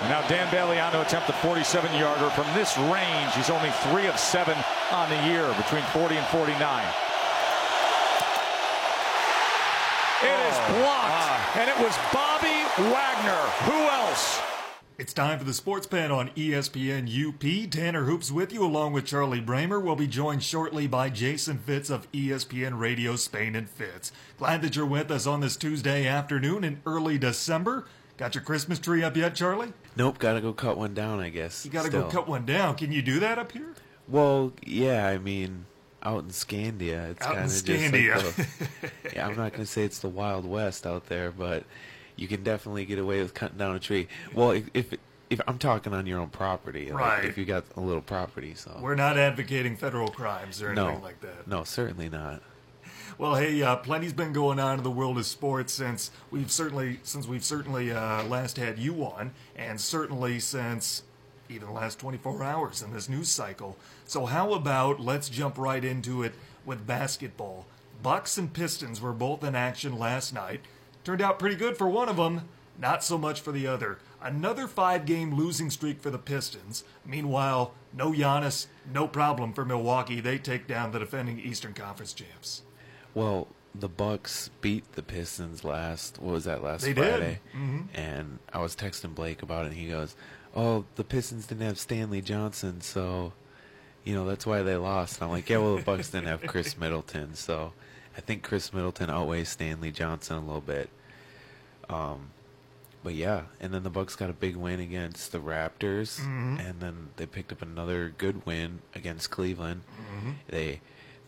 And now Dan Bailey to attempt a 47-yarder from this range. He's only three of seven on the year between 40 and 49. It is Oh, blocked, and it was Bobby Wagner. Who else? It's time for the Sports Pen on ESPN UP. Tanner Hoops with you, along with Charlie Bramer. We'll be joined shortly by Jason Fitz of ESPN Radio Spain and Fitz. Glad that you're with us on this Tuesday afternoon in early December. Got your Christmas tree up yet, Charlie? Nope, gotta go cut one down, I guess. You gotta go still. cut one down. Can you do that up here? Well, yeah, I mean, out in Skandia, it's Out in kind of just Skandia. the, yeah, I'm not gonna say it's the Wild West out there, but you can definitely get away with cutting down a tree. Well, if if, if I'm talking on your own property, like, Right. If you got a little property, so We're not advocating federal crimes or anything no, like that. no, certainly not. Well, hey, uh, plenty's been going on in the world of sports since we've certainly since we've certainly uh, last had you on, and certainly since even the last 24 hours in this news cycle. So how about let's jump right into it with basketball. Bucks and Pistons were both in action last night. Turned out pretty good for one of them, not so much for the other. Another five-game losing streak for the Pistons. Meanwhile, no Giannis, no problem for Milwaukee. They take down the defending Eastern Conference champs. Well, the Bucks beat the Pistons last. What was that last They did. Friday? Mm-hmm. And I was texting Blake about it, and he goes, "Oh, the Pistons didn't have Stanley Johnson, so you know that's why they lost." And I'm like, "Yeah, well, the Bucks didn't have Khris Middleton, so I think Khris Middleton outweighs Stanley Johnson a little bit." Um, but yeah, and then the Bucks got a big win against the Raptors, mm-hmm. and then they picked up another good win against Cleveland. Mm-hmm. They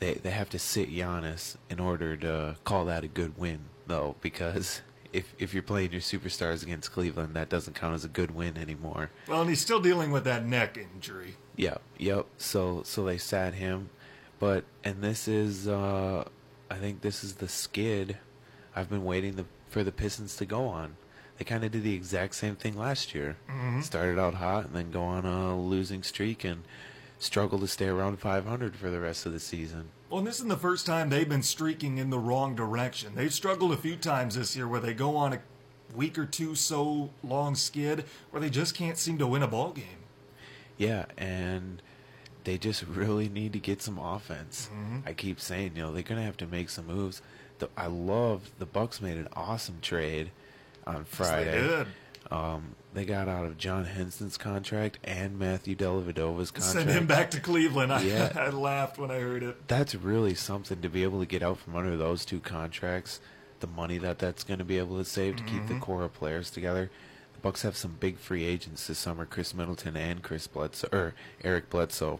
they they have to sit Giannis in order to call that a good win, though, because if if you're playing your superstars against Cleveland, that doesn't count as a good win anymore. Well, and he's still dealing with that neck injury. Yep, yep. So so they sat him, but and this is uh I think this is the skid I've been waiting the, for the Pistons to go on. They kind of did the exact same thing last year. Started out hot and then go on a losing streak and struggle to stay around 500 for the rest of the season. Well, and this isn't the first time they've been streaking in the wrong direction. They've struggled a few times this year where they go on a week or two so long skid where they just can't seem to win a ball game. Yeah, and they just really need to get some offense. Mm-hmm. I keep saying, you know, they're gonna have to make some moves. The, I love the Bucks made an awesome trade on Friday. did. Um, they got out of John Henson's contract and Matthew Dellavedova's contract. Send him back to Cleveland. I, Yeah. I laughed when I heard it. That's really something to be able to get out from under those two contracts. The money that that's going to be able to save to keep the core of players together. The Bucks have some big free agents this summer: Khris Middleton and Chris Bledsoe, or Eric Bledsoe.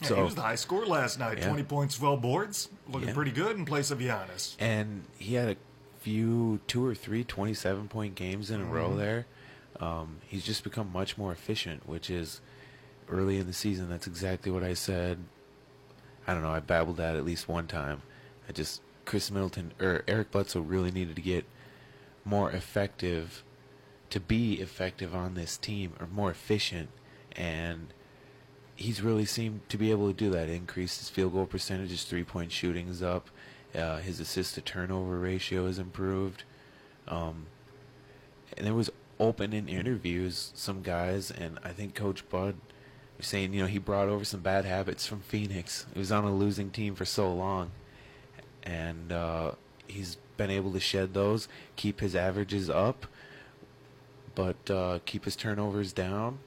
Yeah, So- he was the high score last night. Yeah. 20 points, 12 boards. Looking Yeah. pretty good in place of Giannis. and he had a few two or three 27 point games in a row there um, he's just become much more efficient which is early in the season that's exactly what i said i don't know i babbled that at least one time i just chris middleton or eric bledsoe really needed to get more effective to be effective on this team or more efficient and he's really seemed to be able to do that. Increase his field goal percentage, his three point shooting is up, uh, his assist to turnover ratio has improved. Um, and there was open in interviews some guys, and I think Coach Bud was saying, you know, he brought over some bad habits from Phoenix. He was on a losing team for so long, and uh, he's been able to shed those, keep his averages up, but uh, keep his turnovers down,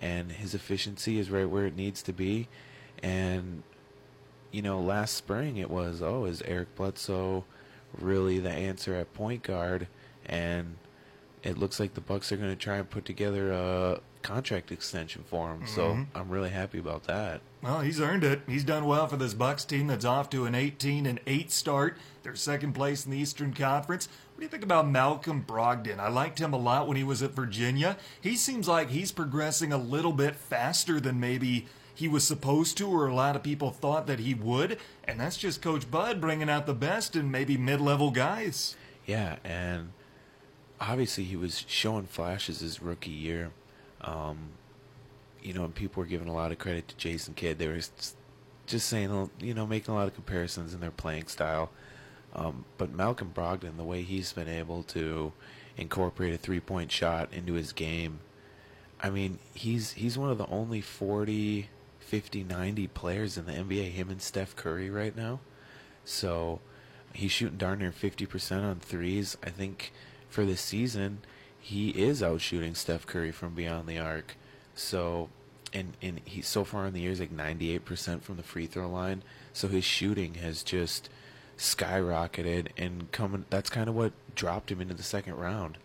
and his efficiency is right where it needs to be. And you know, last spring it was, oh, is Eric Bledsoe really the answer at point guard? And it looks like the Bucks are going to try and put together a contract extension for him. So mm-hmm. I'm really happy about that. Well, he's earned it. He's done well for this Bucks team that's off to an 18 and 8 start. They're second place in the Eastern Conference. What do you think about Malcolm Brogdon? I liked him a lot when he was at Virginia. He seems like he's progressing a little bit faster than maybe he was supposed to or a lot of people thought that he would, and that's just Coach Bud bringing out the best in maybe mid-level guys. Yeah, and obviously he was showing flashes his rookie year. Um, you know, and people were giving a lot of credit to Jason Kidd. They were just, saying, you know, making a lot of comparisons in their playing style. Um, but Malcolm Brogdon, the way he's been able to incorporate a three-point shot into his game, I mean, he's he's one of the only 40, 50, 90 players in the NBA. Him and Steph Curry right now. So he's shooting darn near 50% on threes. I think for this season, he is out shooting Steph Curry from beyond the arc. So, and and he so far in the year is like 98% from the free throw line. So his shooting has just skyrocketed and coming. That's kind of what dropped him into the second round.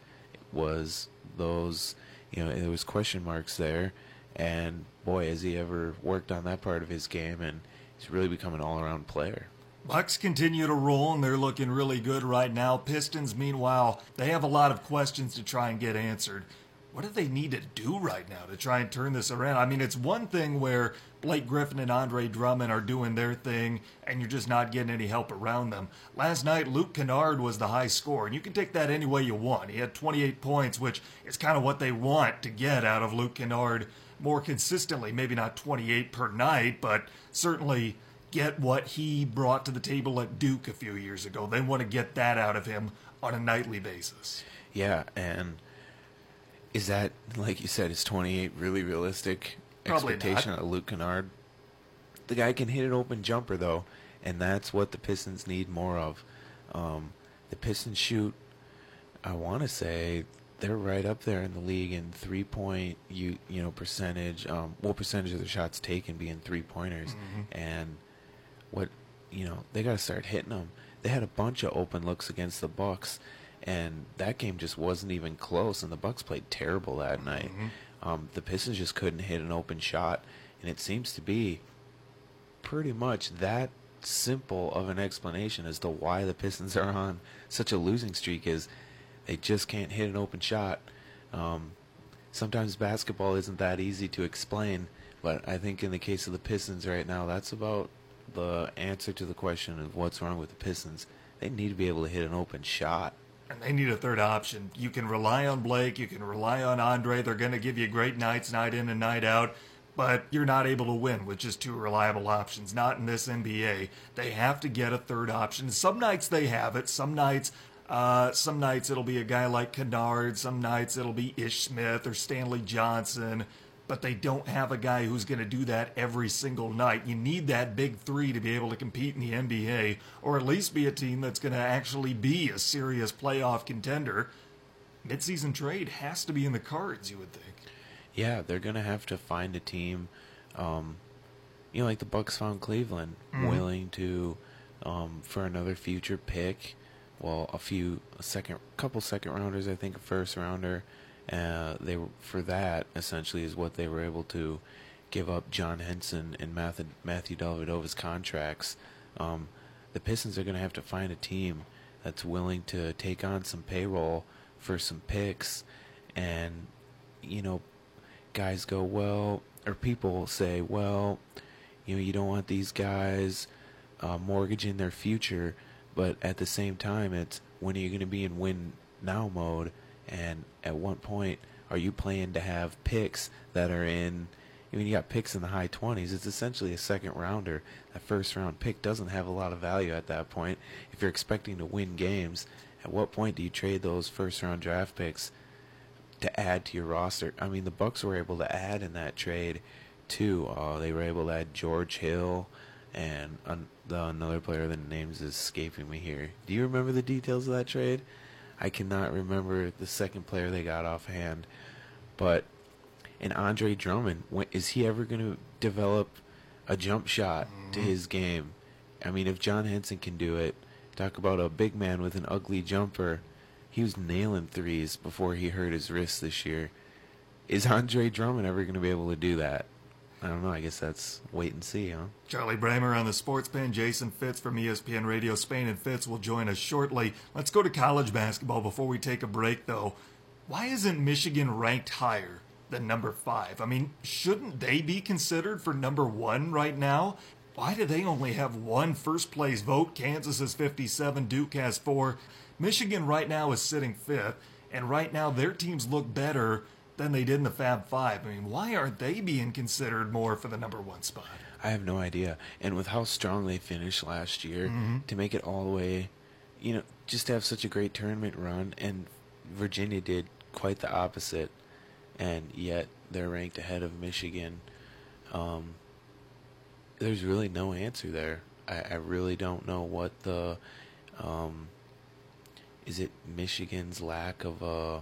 Was those, you know, there was question marks there, and boy, has he ever worked on that part of his game, and he's really become an all-around player. Bucks continue to roll and they're looking really good right now. Pistons, meanwhile, they have a lot of questions to try and get answered. What do they need to do right now to try and turn this around? I mean, it's one thing where Blake Griffin and Andre Drummond are doing their thing and you're just not getting any help around them. Last night, Luke Kennard was the high scorer, and you can take that any way you want. He had 28 points, which is kind of what they want to get out of Luke Kennard more consistently. Maybe not 28 per night, but certainly get what he brought to the table at Duke a few years ago. They want to get that out of him on a nightly basis. Yeah, and is that like you said, is 28 really realistic Probably expectation not. of Luke Kennard? The guy can hit an open jumper though, and that's what the Pistons need more of. Um, the Pistons shoot, I want to say they're right up there in the league in three point you you know percentage. Um, well, percentage of the shots taken being three pointers, and what you know they got to start hitting them. They had a bunch of open looks against the Bucks, and that game just wasn't even close. And the Bucks played terrible that night. Um, the Pistons just couldn't hit an open shot, and it seems to be pretty much that simple of an explanation as to why the Pistons are on such a losing streak. Is they just can't hit an open shot. Um, sometimes basketball isn't that easy to explain, but I think in the case of the Pistons right now, that's about the answer to the question of what's wrong with the Pistons. They need to be able to hit an open shot. And they need a third option. You can rely on Blake, you can rely on Andre. They're going to give you great nights, night in and night out. But you're not able to win with just two reliable options. Not in this NBA. They have to get a third option. Some nights they have it. Some nights, uh, some nights it'll be a guy like Kennard. Some nights it'll be Ish Smith or Stanley Johnson. But they don't have a guy who's going to do that every single night. You need that big three to be able to compete in the NBA, or at least be a team that's going to actually be a serious playoff contender. Midseason trade has to be in the cards, you would think. Yeah, they're gonna have to find a team, um, you know, like the Bucks found Cleveland, willing to, um, for another future pick. Well, a few, a second, couple second rounders, I think, a first rounder. Uh, they were for that essentially is what they were able to give up John Henson and Matthew, Matthew Dellavedova's contracts. Um, the Pistons are going to have to find a team that's willing to take on some payroll for some picks, and you know, guys go well, or people say, well, you know, you don't want these guys uh, mortgaging their future, but at the same time, it's when are you going to be in win now mode, and at what point are you playing to have picks that are in? I mean, you got picks in the high 20s. It's essentially a second rounder. That first round pick doesn't have a lot of value at that point. If you're expecting to win games, at what point do you trade those first round draft picks to add to your roster? I mean, the Bucks were able to add in that trade too. Uh, they were able to add George Hill and an- the, another player. The names is escaping me here. Do you remember the details of that trade? I cannot remember the second player they got offhand, but and Andre Drummond, when, is he ever going to develop a jump shot to mm-hmm. his game? I mean, if John Henson can do it, talk about a big man with an ugly jumper. He was nailing threes before he hurt his wrist this year. Is Andre Drummond ever going to be able to do that? I don't know. I guess that's wait and see, huh? Charlie Bramer on the sports pen. Jason Fitz from ESPN Radio Spain and Fitz will join us shortly. Let's go to college basketball before we take a break, though. Why isn't Michigan ranked higher than number five? I mean, shouldn't they be considered for number one right now? Why do they only have one first place vote? Kansas is 57, Duke has four. Michigan right now is sitting fifth, and right now their teams look better than they did in the Fab Five. I mean, why aren't they being considered more for the number one spot? I have no idea. And with how strong they finished last year, to make it all the way, you know, just to have such a great tournament run, and Virginia did quite the opposite. and yet they're ranked ahead of Michigan. Um, there's really no answer there. I, I really don't know what the um, is it Michigan's lack of a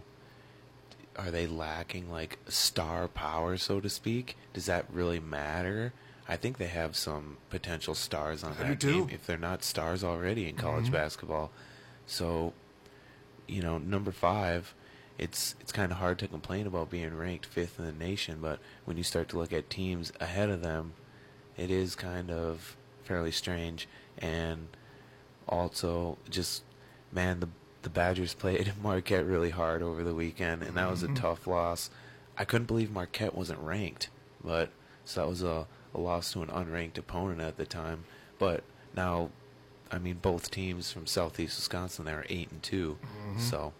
are they lacking like star power so to speak? Does that really matter? I think they have some potential stars on I that too. team if they're not stars already in college Mhm. basketball. So, you know, number 5 it's it's kind of hard to complain about being ranked fifth in the nation, but when you start to look at teams ahead of them, it is kind of fairly strange. And also, just man, the the Badgers played Marquette really hard over the weekend, and that was a Mhm. tough loss. I couldn't believe Marquette wasn't ranked, but so that was a, a loss to an unranked opponent at the time. But now, I mean, both teams from Southeast Wisconsin they are eight and 2 Mhm. so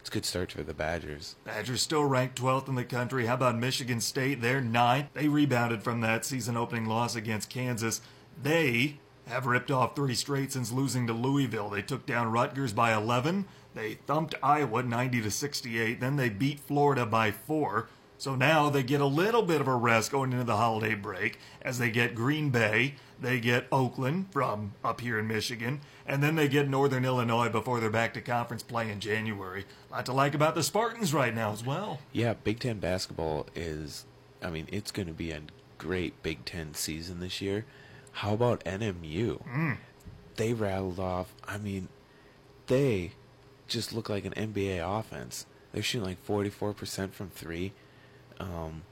it's a good start for the Badgers. Badgers still ranked 12th in the country. How about Michigan State? They're ninth. They rebounded from that season opening loss against Kansas. They have ripped off three straight since losing to Louisville. They took down Rutgers by 11. They thumped Iowa 90 to 68. Then they beat Florida by four. So now they get a little bit of a rest going into the holiday break as they get Green Bay, they get Oakland from up here in Michigan, and then they get Northern Illinois before they're back to conference play in January. A lot to like about the Spartans right now as well. Yeah, Big Ten basketball is, I mean, it's going to be a great Big Ten season this year. How about NMU? Mm. They rattled off, I mean, they just look like an NBA offense. They're shooting like 44% from three. Um,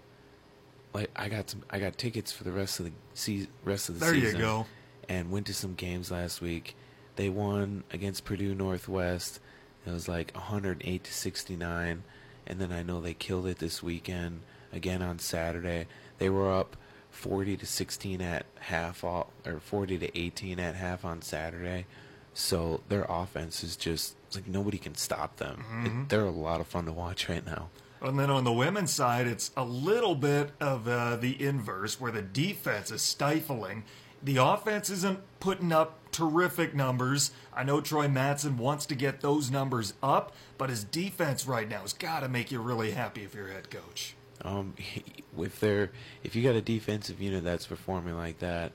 like I got some, I got tickets for the rest of the season, rest of the There you go. And went to some games last week. They won against Purdue Northwest. It was like 108 to 69, and then I know they killed it this weekend again on Saturday. They were up 40 to 16 at half, all, or 40 to 18 at half on Saturday. So their offense is just like nobody can stop them. Mhm. It, they're a lot of fun to watch right now. And then on the women's side, it's a little bit of uh, the inverse, where the defense is stifling. The offense isn't putting up terrific numbers. I know Troy Mattson wants to get those numbers up, but his defense right now has got to make you really happy if you're head coach. Um, if they're if you got a defensive unit that's performing like that,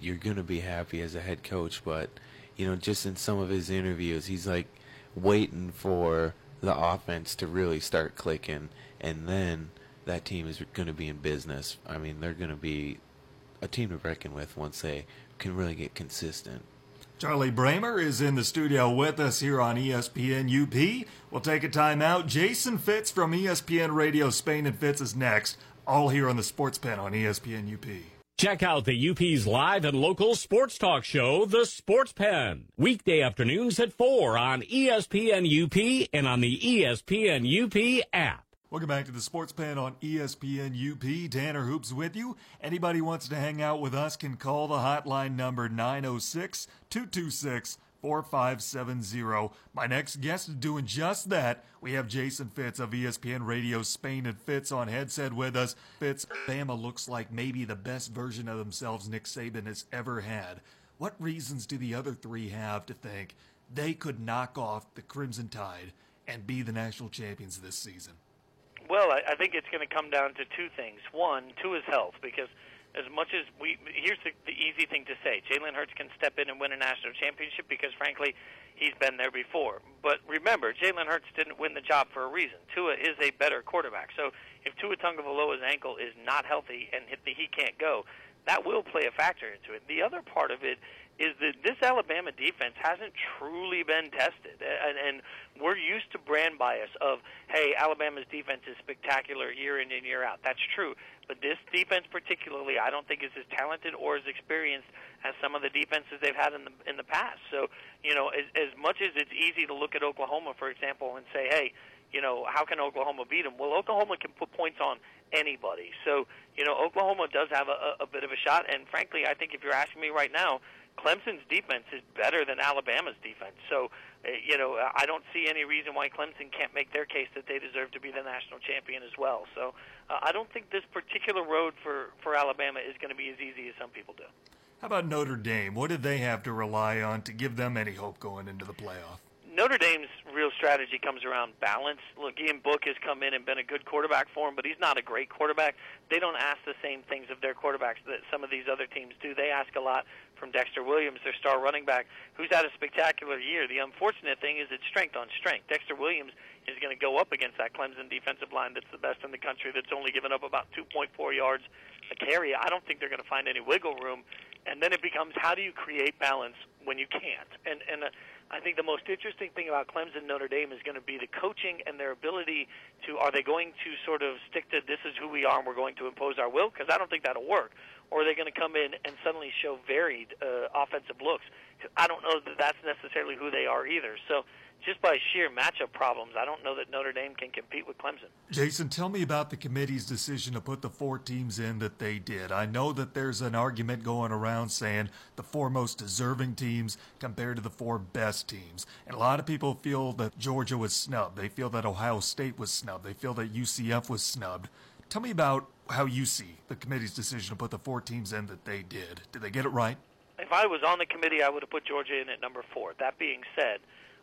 you're gonna be happy as a head coach. But you know, just in some of his interviews, he's like waiting for the offense to really start clicking, and then that team is gonna be in business. I mean, they're gonna be a team to reckon with once they can really get consistent. Charlie Bramer is in the studio with us here on ESPN UP. We'll take a time out. Jason Fitz from ESPN Radio Spain and Fitz is next, all here on the Sports Pen on ESPN UP. Check out the UP's live and local sports talk show, The Sports Pen. Weekday afternoons at 4 on ESPN UP and on the ESPN UP app. Welcome back to the Sports Pen on ESPN UP. Tanner Hoops with you. Anybody wants to hang out with us can call the hotline number 906 226 4570. My next guest is doing just that. We have Jason Fitz of ESPN Radio Spain and Fitz on headset with us. Fitz, Bama looks like maybe the best version of themselves Nick Saban has ever had. What reasons do the other three have to think they could knock off the Crimson Tide and be the national champions this season? Well, I, I think it's going to come down to two things. One, two is health, because as much as we, here's the, the easy thing to say: Jalen Hurts can step in and win a national championship because, frankly, he's been there before. But remember, Jalen Hurts didn't win the job for a reason. Tua is a better quarterback. So if Tua Tagovailoa's ankle is not healthy and he can't go, that will play a factor into it. The other part of it is that this Alabama defense hasn't truly been tested, and, and we're used to brand bias of, hey, Alabama's defense is spectacular year in and year out. That's true, but this defense particularly, I don't think is as talented or as experienced as some of the defenses they've had in the in the past. So, you know, as, as much as it's easy to look at Oklahoma, for example, and say, hey, you know, how can Oklahoma beat them? Well, Oklahoma can put points on anybody. So, you know, Oklahoma does have a, a bit of a shot, and frankly, I think if you're asking me right now, Clemson's defense is better than Alabama's defense. So, uh, you know, I don't see any reason why Clemson can't make their case that they deserve to be the national champion as well. So, uh, I don't think this particular road for for Alabama is going to be as easy as some people do. How about Notre Dame? What did they have to rely on to give them any hope going into the playoff? Notre Dame's real strategy comes around balance. Look, Ian Book has come in and been a good quarterback for him, but he's not a great quarterback. They don't ask the same things of their quarterbacks that some of these other teams do. They ask a lot from Dexter Williams, their star running back, who's had a spectacular year. The unfortunate thing is it's strength on strength. Dexter Williams is going to go up against that Clemson defensive line that's the best in the country, that's only given up about 2.4 yards a carry. I don't think they're going to find any wiggle room. And then it becomes how do you create balance when you can't? And and uh, I think the most interesting thing about Clemson Notre Dame is going to be the coaching and their ability to are they going to sort of stick to this is who we are and we're going to impose our will because I don't think that'll work or are they going to come in and suddenly show varied uh, offensive looks? I don't know that that's necessarily who they are either. So just by sheer matchup problems, I don't know that Notre Dame can compete with Clemson. Jason, tell me about the committee's decision to put the four teams in that they did. I know that there's an argument going around saying the four most deserving teams compared to the four best teams. And a lot of people feel that Georgia was snubbed. They feel that Ohio State was snubbed. They feel that UCF was snubbed. Tell me about how you see the committee's decision to put the four teams in that they did. Did they get it right? If I was on the committee, I would have put Georgia in at number four. That being said,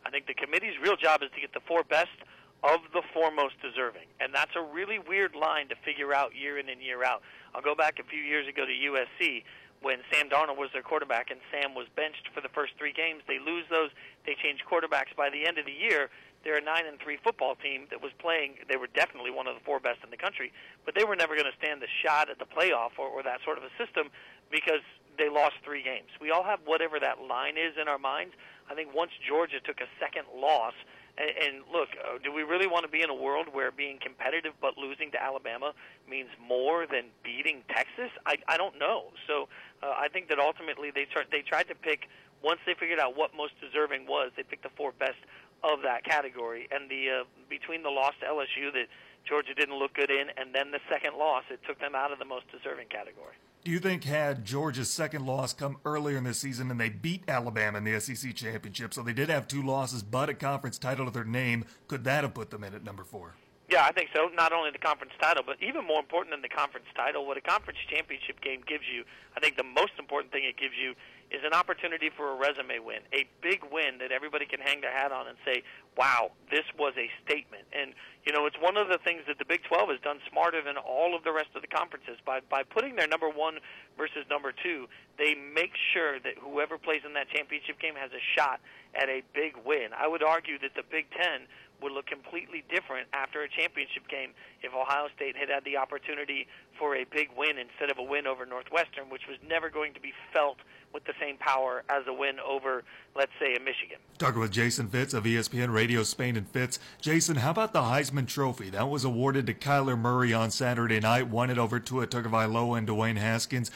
I think the committee's real job is to get the four best of the four most deserving. And that's a really weird line to figure out year in and year out. I'll go back a few years ago to USC when Sam Darnold was their quarterback and Sam was benched for the first three games. They lose those. They change quarterbacks. By the end of the year, they're a nine and three football team that was playing. They were definitely one of the four best in the country, but they were never going to stand the shot at the playoff or, or that sort of a system because they lost three games. We all have whatever that line is in our minds. I think once Georgia took a second loss, and, and look, uh, do we really want to be in a world where being competitive but losing to Alabama means more than beating Texas? I, I don't know. So uh, I think that ultimately they tried, they tried to pick once they figured out what most deserving was, they picked the four best of that category. And the uh, between the loss to LSU that Georgia didn't look good in, and then the second loss, it took them out of the most deserving category. Do you think had Georgia's second loss come earlier in the season and they beat Alabama in the SEC championship, so they did have two losses but a conference title to their name, could that have put them in at number four? Yeah, I think so. Not only the conference title, but even more important than the conference title, what a conference championship game gives you, I think the most important thing it gives you is an opportunity for a resume win, a big win that everybody can hang their hat on and say, "Wow, this was a statement." And you know, it's one of the things that the Big 12 has done smarter than all of the rest of the conferences by by putting their number 1 versus number 2. They make sure that whoever plays in that championship game has a shot at a big win. I would argue that the Big 10 would look completely different after a championship game if Ohio State had had the opportunity for a big win instead of a win over Northwestern, which was never going to be felt with the same power as a win over, let's say, a Michigan. Talking with Jason Fitz of ESPN Radio Spain and Fitz. Jason, how about the Heisman Trophy? That was awarded to Kyler Murray on Saturday night, won it over Tua Tagovailoa and Dwayne Haskins.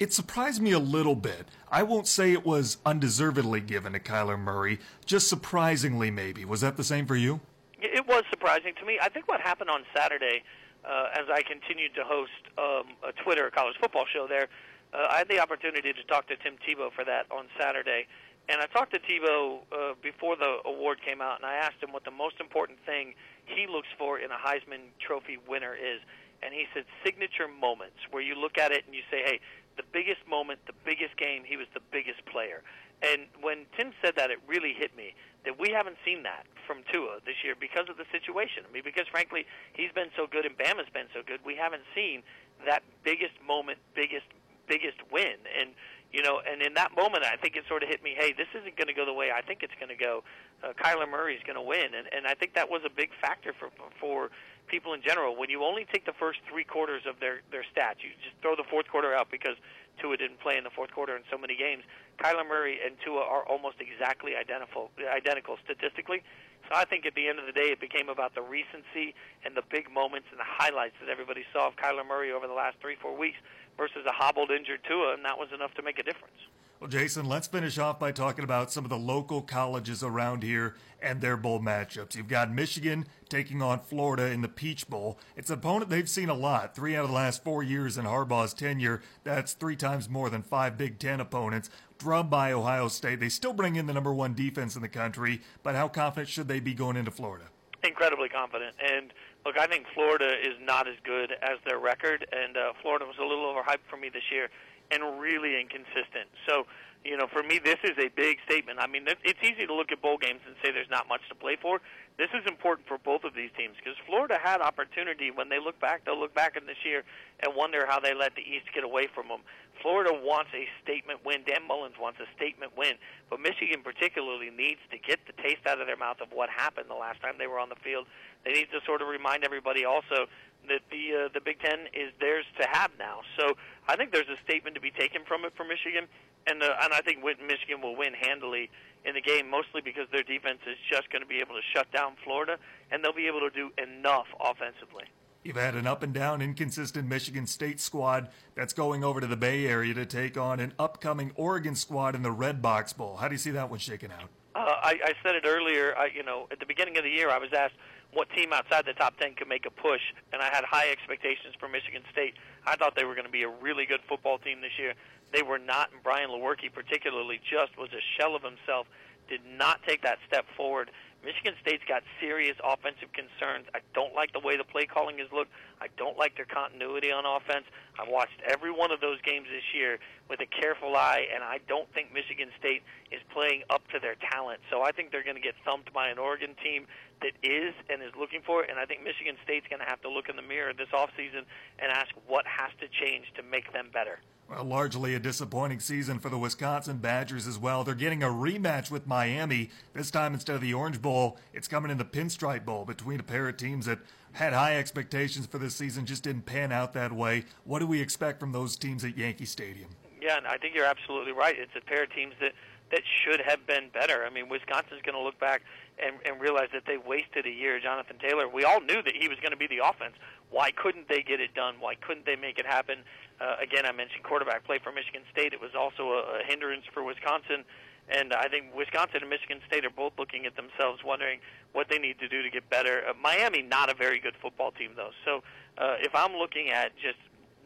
It surprised me a little bit. I won't say it was undeservedly given to Kyler Murray, just surprisingly maybe. Was that the same for you? It was surprising to me. I think what happened on Saturday, uh, as I continued to host um, a Twitter college football show there, uh, I had the opportunity to talk to Tim Tebow for that on Saturday. And I talked to Tebow uh, before the award came out, and I asked him what the most important thing he looks for in a Heisman Trophy winner is. And he said signature moments, where you look at it and you say, hey, the biggest moment, the biggest game, he was the biggest player. And when Tim said that, it really hit me that we haven't seen that from Tua this year because of the situation. I mean, because frankly, he's been so good and Bama's been so good, we haven't seen that biggest moment, biggest biggest win. And you know, and in that moment, I think it sort of hit me. Hey, this isn't going to go the way I think it's going to go. Uh, Kyler Murray's going to win, and and I think that was a big factor for for people in general. When you only take the first three quarters of their their stats, you just throw the fourth quarter out because Tua didn't play in the fourth quarter in so many games. Kyler Murray and Tua are almost exactly identical identical statistically. So I think at the end of the day, it became about the recency and the big moments and the highlights that everybody saw of Kyler Murray over the last three four weeks versus a hobbled, injured Tua, and that was enough to make a difference. Well, Jason, let's finish off by talking about some of the local colleges around here and their bowl matchups. You've got Michigan taking on Florida in the Peach Bowl. It's an opponent they've seen a lot. Three out of the last four years in Harbaugh's tenure. That's three times more than five Big Ten opponents. Drubbed by Ohio State. They still bring in the number one defense in the country, but how confident should they be going into Florida? Incredibly confident. And look, I think Florida is not as good as their record, and uh, Florida was a little overhyped for me this year and really inconsistent. So, you know, for me, this is a big statement. I mean, it's easy to look at bowl games and say there's not much to play for. This is important for both of these teams because Florida had opportunity. When they look back, they'll look back in this year and wonder how they let the East get away from them. Florida wants a statement win. Dan Mullins wants a statement win. But Michigan particularly needs to get the taste out of their mouth of what happened the last time they were on the field. They need to sort of remind everybody also that the uh, the Big Ten is theirs to have now. So I think there's a statement to be taken from it for Michigan, and uh, and I think Michigan will win handily in the game, mostly because their defense is just going to be able to shut down Florida, and they'll be able to do enough offensively. You've had an up and down, inconsistent Michigan State squad that's going over to the Bay Area to take on an upcoming Oregon squad in the Redbox Bowl. How do you see that one shaking out? Uh, I, I said it earlier. I, you know, at the beginning of the year, I was asked what team outside the top 10 could make a push, and I had high expectations for Michigan State. I thought they were going to be a really good football team this year. They were not, and Brian Lewerke particularly just was a shell of himself, did not take that step forward. Michigan State's got serious offensive concerns. I don't like the way the play calling has looked. I don't like their continuity on offense. I've watched every one of those games this year with a careful eye, and I don't think Michigan State is playing up to their talent. So I think they're going to get thumped by an Oregon team that is and is looking for it, and I think Michigan State's going to have to look in the mirror this offseason and ask what has to change to make them better. Well, largely a disappointing season for the Wisconsin Badgers as well. They're getting a rematch with Miami. This time, instead of the Orange Bowl, it's coming in the Pinstripe Bowl between a pair of teams that had high expectations for this season, just didn't pan out that way. What do we expect from those teams at Yankee Stadium? Yeah, and I think you're absolutely right. It's a pair of teams that that should have been better. I mean, Wisconsin's going to look back and, and realize that they wasted a year. Jonathan Taylor, we all knew that he was going to be the offense. Why couldn't they get it done? Why couldn't they make it happen? Uh, again, I mentioned quarterback play for Michigan State. It was also a, a hindrance for Wisconsin. And I think Wisconsin and Michigan State are both looking at themselves, wondering what they need to do to get better. Uh, Miami, not a very good football team, though. So uh, if I'm looking at just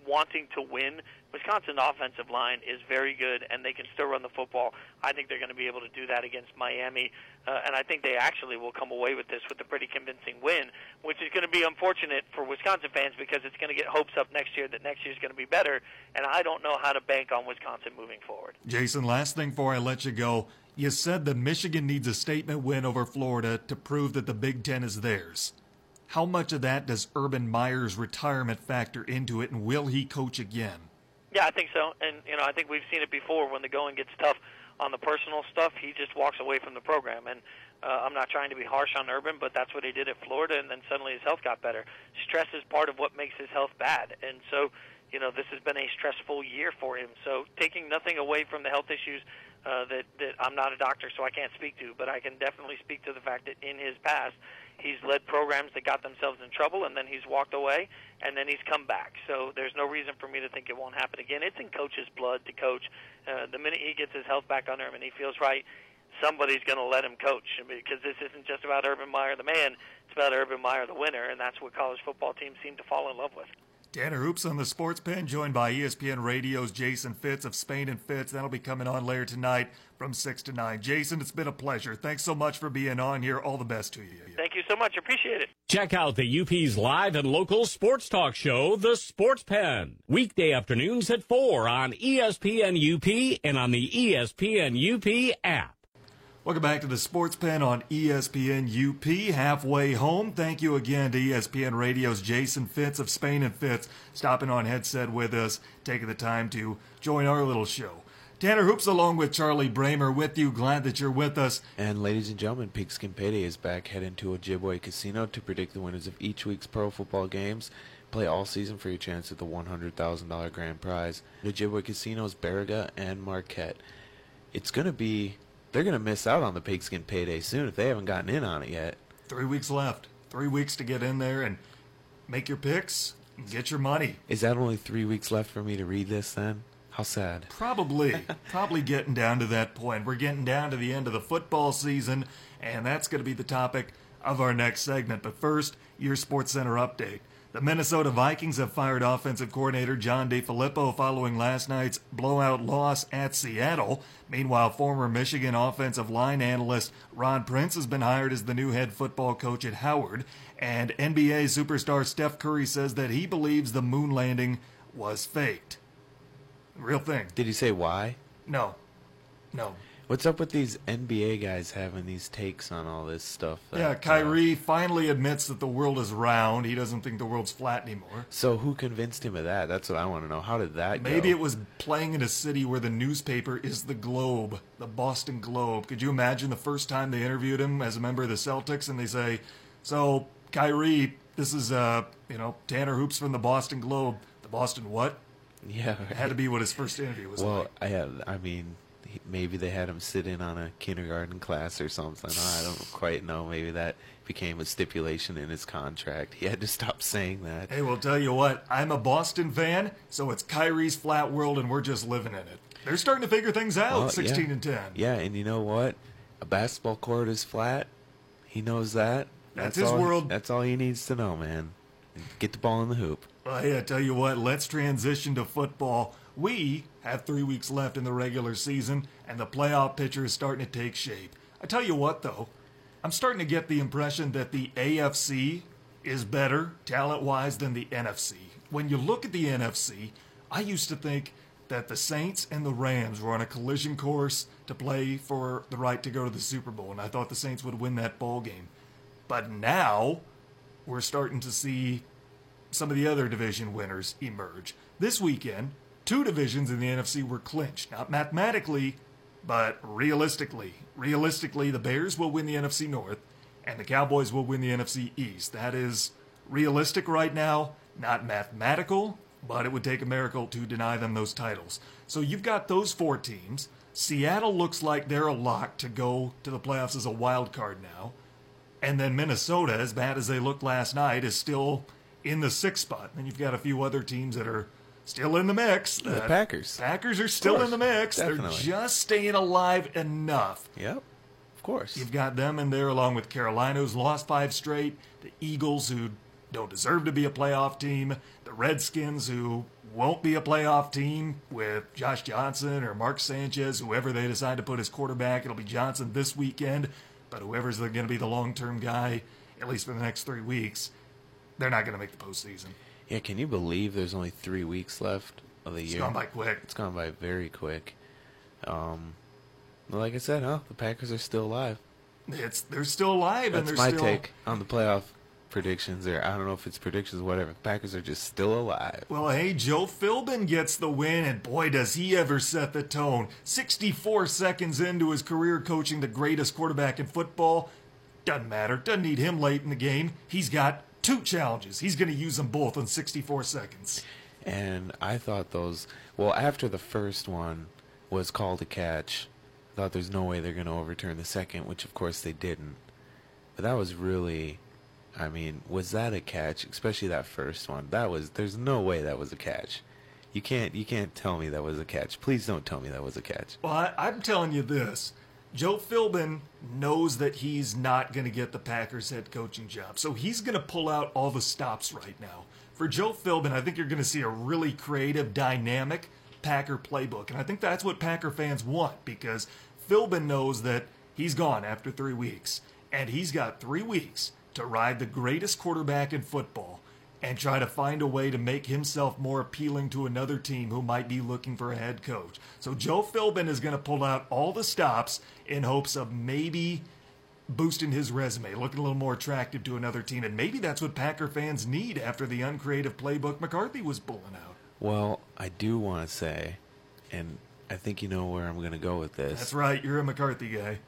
wanting to win, Wisconsin offensive line is very good, and they can still run the football. I think they're going to be able to do that against Miami, uh, and I think they actually will come away with this with a pretty convincing win, which is going to be unfortunate for Wisconsin fans because it's going to get hopes up next year that next year is going to be better, and I don't know how to bank on Wisconsin moving forward. Jason, last thing before I let you go. You said that Michigan needs a statement win over Florida to prove that the Big Ten is theirs. How much of that does Urban Meyer's retirement factor into it, and will he coach again? Yeah, I think so. And you know, I think we've seen it before when the going gets tough on the personal stuff, he just walks away from the program. And uh, I'm not trying to be harsh on Urban, but that's what he did at Florida, and then suddenly his health got better. Stress is part of what makes his health bad, and so you know this has been a stressful year for him. So taking nothing away from the health issues uh, that that I'm not a doctor, so I can't speak to, but I can definitely speak to the fact that in his past He's led programs that got themselves in trouble, and then he's walked away, and then he's come back. So there's no reason for me to think it won't happen again. It's in coach's blood to coach. Uh, the minute he gets his health back under him and he feels right, somebody's going to let him coach because this isn't just about Urban Meyer the man. It's about Urban Meyer the winner, and that's what college football teams seem to fall in love with. Tanner Hoops on the Sports Pen, joined by ESPN Radio's Jason Fitz of Spain and Fitz. That'll be coming on later tonight from 6 to 9. Jason, it's been a pleasure. Thanks so much for being on here. All the best to you. Thank you so much. Appreciate it. Check out the UP's live and local sports talk show, The Sports Pen. Weekday afternoons at 4 on ESPN UP and on the ESPN UP app. Welcome back to the Sports Pen on ESPN UP. Halfway home. Thank you again to ESPN Radio's Jason Fitz of Spain and Fitz stopping on headset with us, taking the time to join our little show. Tanner Hoops along with Charlie Bramer with you. Glad that you're with us. And ladies and gentlemen, Pigskin Payday is back. Head into Ojibwa Casino to predict the winners of each week's pro football games. Play all season for your chance at the $100,000 grand prize. Ojibwa Casinos, Baraga, and Marquette. It's going to be they're going to miss out on the pigskin payday soon if they haven't gotten in on it yet. Three weeks left. Three weeks to get in there and make your picks and get your money. Is that only three weeks left for me to read this then? How sad. Probably. probably getting down to that point. We're getting down to the end of the football season, and that's going to be the topic of our next segment. But first, your SportsCenter update. The Minnesota Vikings have fired offensive coordinator John DeFilippo following last night's blowout loss at Seattle. Meanwhile, former Michigan offensive line analyst Ron Prince has been hired as the new head football coach at Howard. And NBA superstar Steph Curry says that he believes the moon landing was faked. Real thing. Did he say why? No. No. What's up with these NBA guys having these takes on all this stuff? that, Yeah, uh, Kyrie finally admits that the world is round. He doesn't think the world's flat anymore. so who convinced him of that? That's what I want to know. How did that Maybe go? it was playing in a city where the newspaper is the Globe, the Boston Globe. Could you imagine the first time they interviewed him as a member of the Celtics and they say, "So, Kyrie, this is uh, you know, Tanner Hoops from the Boston Globe." The Boston what? Yeah. It had to be what his first interview was Well, like. I have, I mean, maybe they had him sit in on a kindergarten class or something. I don't quite know. Maybe that became a stipulation in his contract. He had to stop saying that. Hey, well, tell you what, I'm a Boston fan, so it's Kyrie's flat world and we're just living in it. They're starting to figure things out, Well, 16 yeah. and 10. Yeah, and you know what? A basketball court is flat. He knows that. That's his all, world. That's all he needs to know, man. Get the ball in the hoop. Well, I tell you what, let's transition to football. We have three weeks left in the regular season, and the playoff picture is starting to take shape. I tell you what, though, I'm starting to get the impression that the AFC is better talent wise than the NFC. When you look at the NFC, I used to think that the Saints and the Rams were on a collision course to play for the right to go to the Super Bowl, and I thought the Saints would win that ball game. But now we're starting to see some of the other division winners emerge. This weekend, two divisions in the NFC were clinched. Not mathematically, but realistically. Realistically, the Bears will win the NFC North, and the Cowboys will win the NFC East. That is realistic right now, not mathematical, but it would take a miracle to deny them those titles. So you've got those four teams. Seattle looks like they're a lock to go to the playoffs as a wild card now. And then Minnesota, as bad as they looked last night, is still in the sixth spot. And you've got a few other teams that are still in the mix. The The Packers. Packers are still course, in the mix. definitely. They're just staying alive enough. Yep. Of course. You've got them in there along with Carolina, who's lost five straight, the Eagles, who don't deserve to be a playoff team, the Redskins, who won't be a playoff team with Josh Johnson or Mark Sanchez, whoever they decide to put as quarterback. It'll be Johnson this weekend, but whoever's going to be the long term guy, at least for the next three weeks, they're not going to make the postseason. Yeah, can you believe there's only three weeks left of the year? It's year? gone by quick. It's gone by very quick. Um, like I said, huh? The Packers are still alive. It's they're still alive That's they're my still take on the playoff predictions. Or I don't know if it's predictions, or whatever. The Packers are just still alive. Well, hey, Joe Philbin gets the win, and boy, does he ever set the tone. 64 seconds into his career coaching the greatest quarterback in football. Doesn't matter. Doesn't need him late in the game. He's got two challenges. He's going to use them both in 64 seconds. And I thought those. Well, after the first one was called a catch, I thought there's no way they're going to overturn the second, which of course they didn't. But that was really. I mean, was that a catch? Especially that first one. That was. There's no way that was a catch. You can't. You can't tell me that was a catch. Please don't tell me that was a catch. Well, I, I'm telling you this. Joe Philbin knows that he's not going to get the Packers head coaching job. So he's going to pull out all the stops right now. For Joe Philbin, I think you're going to see a really creative, dynamic Packer playbook. And I think that's what Packer fans want because Philbin knows that he's gone after three weeks. And he's got three weeks to ride the greatest quarterback in football and try to find a way to make himself more appealing to another team who might be looking for a head coach. So Joe Philbin is going to pull out all the stops in hopes of maybe boosting his resume, looking a little more attractive to another team. And maybe that's what Packer fans need after the uncreative playbook McCarthy was pulling out. Well, I do want to say, and I think you know where I'm going to go with this. That's right, you're a McCarthy guy.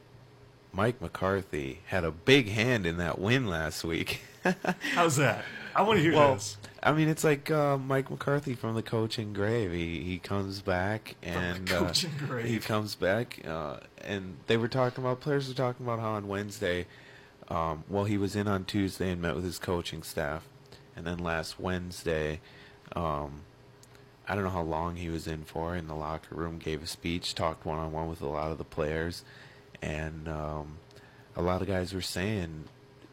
Mike McCarthy had a big hand in that win last week. How's that? I want to hear well, this. I mean, it's like uh, Mike McCarthy from the coaching grave. He he comes back and uh, grave. he comes back, uh, and they were talking about players were talking about how on Wednesday, um, well, he was in on Tuesday and met with his coaching staff, and then last Wednesday, um, I don't know how long he was in for in the locker room, gave a speech, talked one on one with a lot of the players, and um, a lot of guys were saying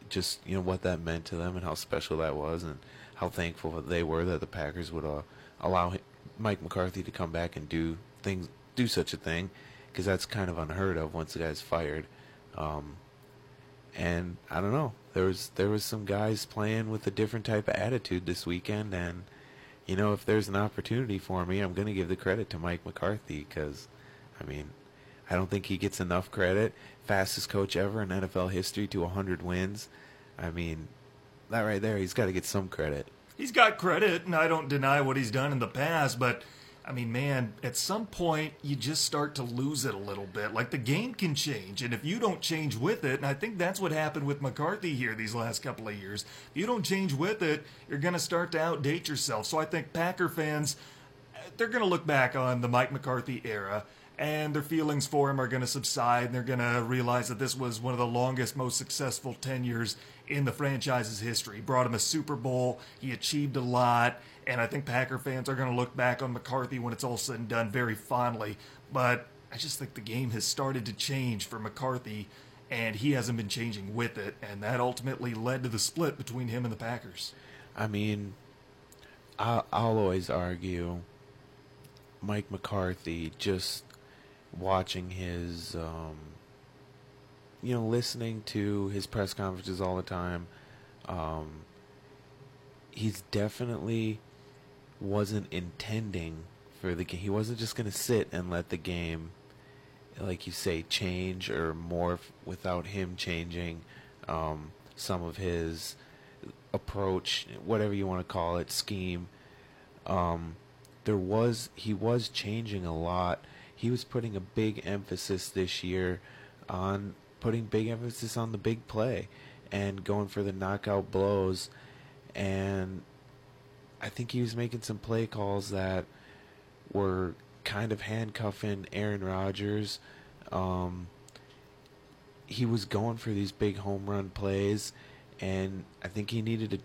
just you know what that meant to them and how special that was and how thankful they were that the Packers would uh, allow him, Mike McCarthy to come back and do things, do such a thing, because that's kind of unheard of once the guy's fired. Um, and I don't know, there was there was some guys playing with a different type of attitude this weekend, and you know, if there's an opportunity for me, I'm going to give the credit to Mike McCarthy because, I mean, I don't think he gets enough credit. Fastest coach ever in NFL history to 100 wins. I mean, that right there, he's got to get some credit. He's got credit, and I don't deny what he's done in the past, but I mean, man, at some point you just start to lose it a little bit. Like the game can change, and if you don't change with it, and I think that's what happened with McCarthy here these last couple of years. If you don't change with it, you're going to start to outdate yourself. So I think Packer fans, they're going to look back on the Mike McCarthy era and their feelings for him are going to subside and they're going to realize that this was one of the longest most successful tenures in the franchise's history he brought him a super bowl he achieved a lot and I think Packer fans are going to look back on McCarthy when it's all said and done very fondly. But I just think the game has started to change for McCarthy, and he hasn't been changing with it. And that ultimately led to the split between him and the Packers. I mean, I'll, always argue Mike McCarthy just watching his, um, you know, listening to his press conferences all the time. Um, he's definitely wasn't intending for the game. He wasn't just going to sit and let the game, like you say, change or morph without him changing um, some of his approach, whatever you want to call it, scheme. Um, there was he was changing a lot. He was putting a big emphasis this year on putting big emphasis on the big play and going for the knockout blows and I think he was making some play calls that were kind of handcuffing Aaron Rodgers. Um, he was going for these big home run plays, and I think he needed to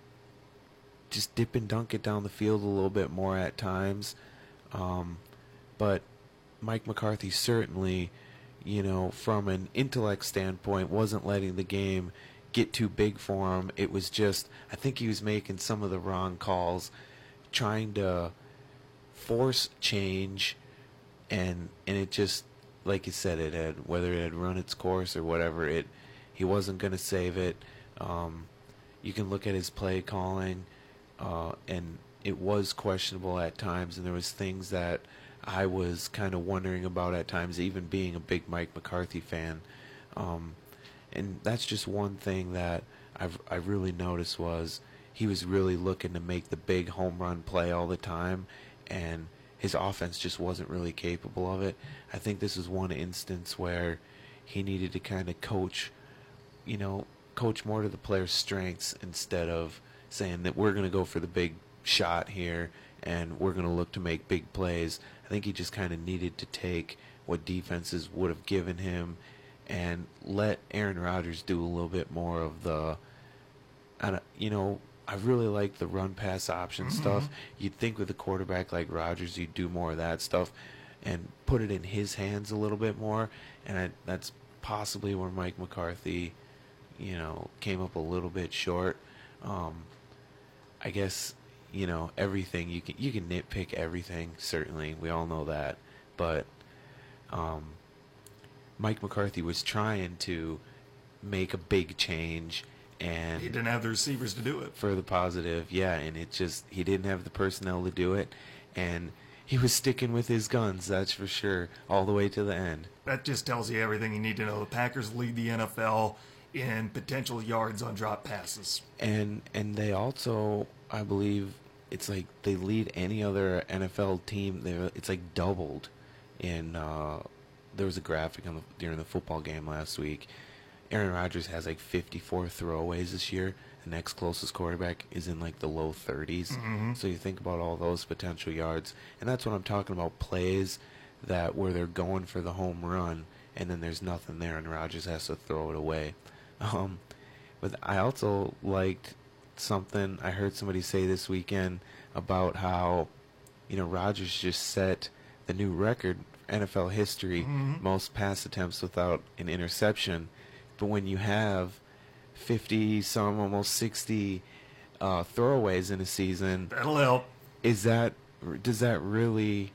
just dip and dunk it down the field a little bit more at times. Um, but Mike McCarthy certainly, you know, from an intellect standpoint, wasn't letting the game get too big for him. It was just, I think he was making some of the wrong calls trying to force change and and it just like you said it had whether it had run its course or whatever it he wasn't going to save it um, you can look at his play calling uh, and it was questionable at times and there was things that I was kind of wondering about at times even being a big Mike McCarthy fan um, and that's just one thing that I've I really noticed was he was really looking to make the big home run play all the time, and his offense just wasn't really capable of it. I think this is one instance where he needed to kind of coach, you know, coach more to the player's strengths instead of saying that we're going to go for the big shot here and we're going to look to make big plays. I think he just kind of needed to take what defenses would have given him and let Aaron Rodgers do a little bit more of the, you know, I really like the run pass option mm-hmm. stuff. You'd think with a quarterback like Rodgers, you'd do more of that stuff and put it in his hands a little bit more. And I, that's possibly where Mike McCarthy, you know, came up a little bit short. Um, I guess you know everything you can you can nitpick everything. Certainly, we all know that, but um, Mike McCarthy was trying to make a big change and he didn't have the receivers to do it for the positive. Yeah, and it just he didn't have the personnel to do it, and he was sticking with his guns. That's for sure, all the way to the end. That just tells you everything you need to know. The Packers lead the NFL in potential yards on drop passes, and and they also, I believe, it's like they lead any other NFL team. They it's like doubled in. Uh, there was a graphic the, during the football game last week Aaron Rodgers has like 54 throwaways this year. The next closest quarterback is in like the low 30s. Mm-hmm. So you think about all those potential yards, and that's what I'm talking about. Plays that where they're going for the home run, and then there's nothing there, and Rodgers has to throw it away. Um, but I also liked something I heard somebody say this weekend about how you know Rodgers just set the new record NFL history mm-hmm. most pass attempts without an interception but when you have 50, some almost 60 uh, throwaways in a season. That'll help. Is that does that really,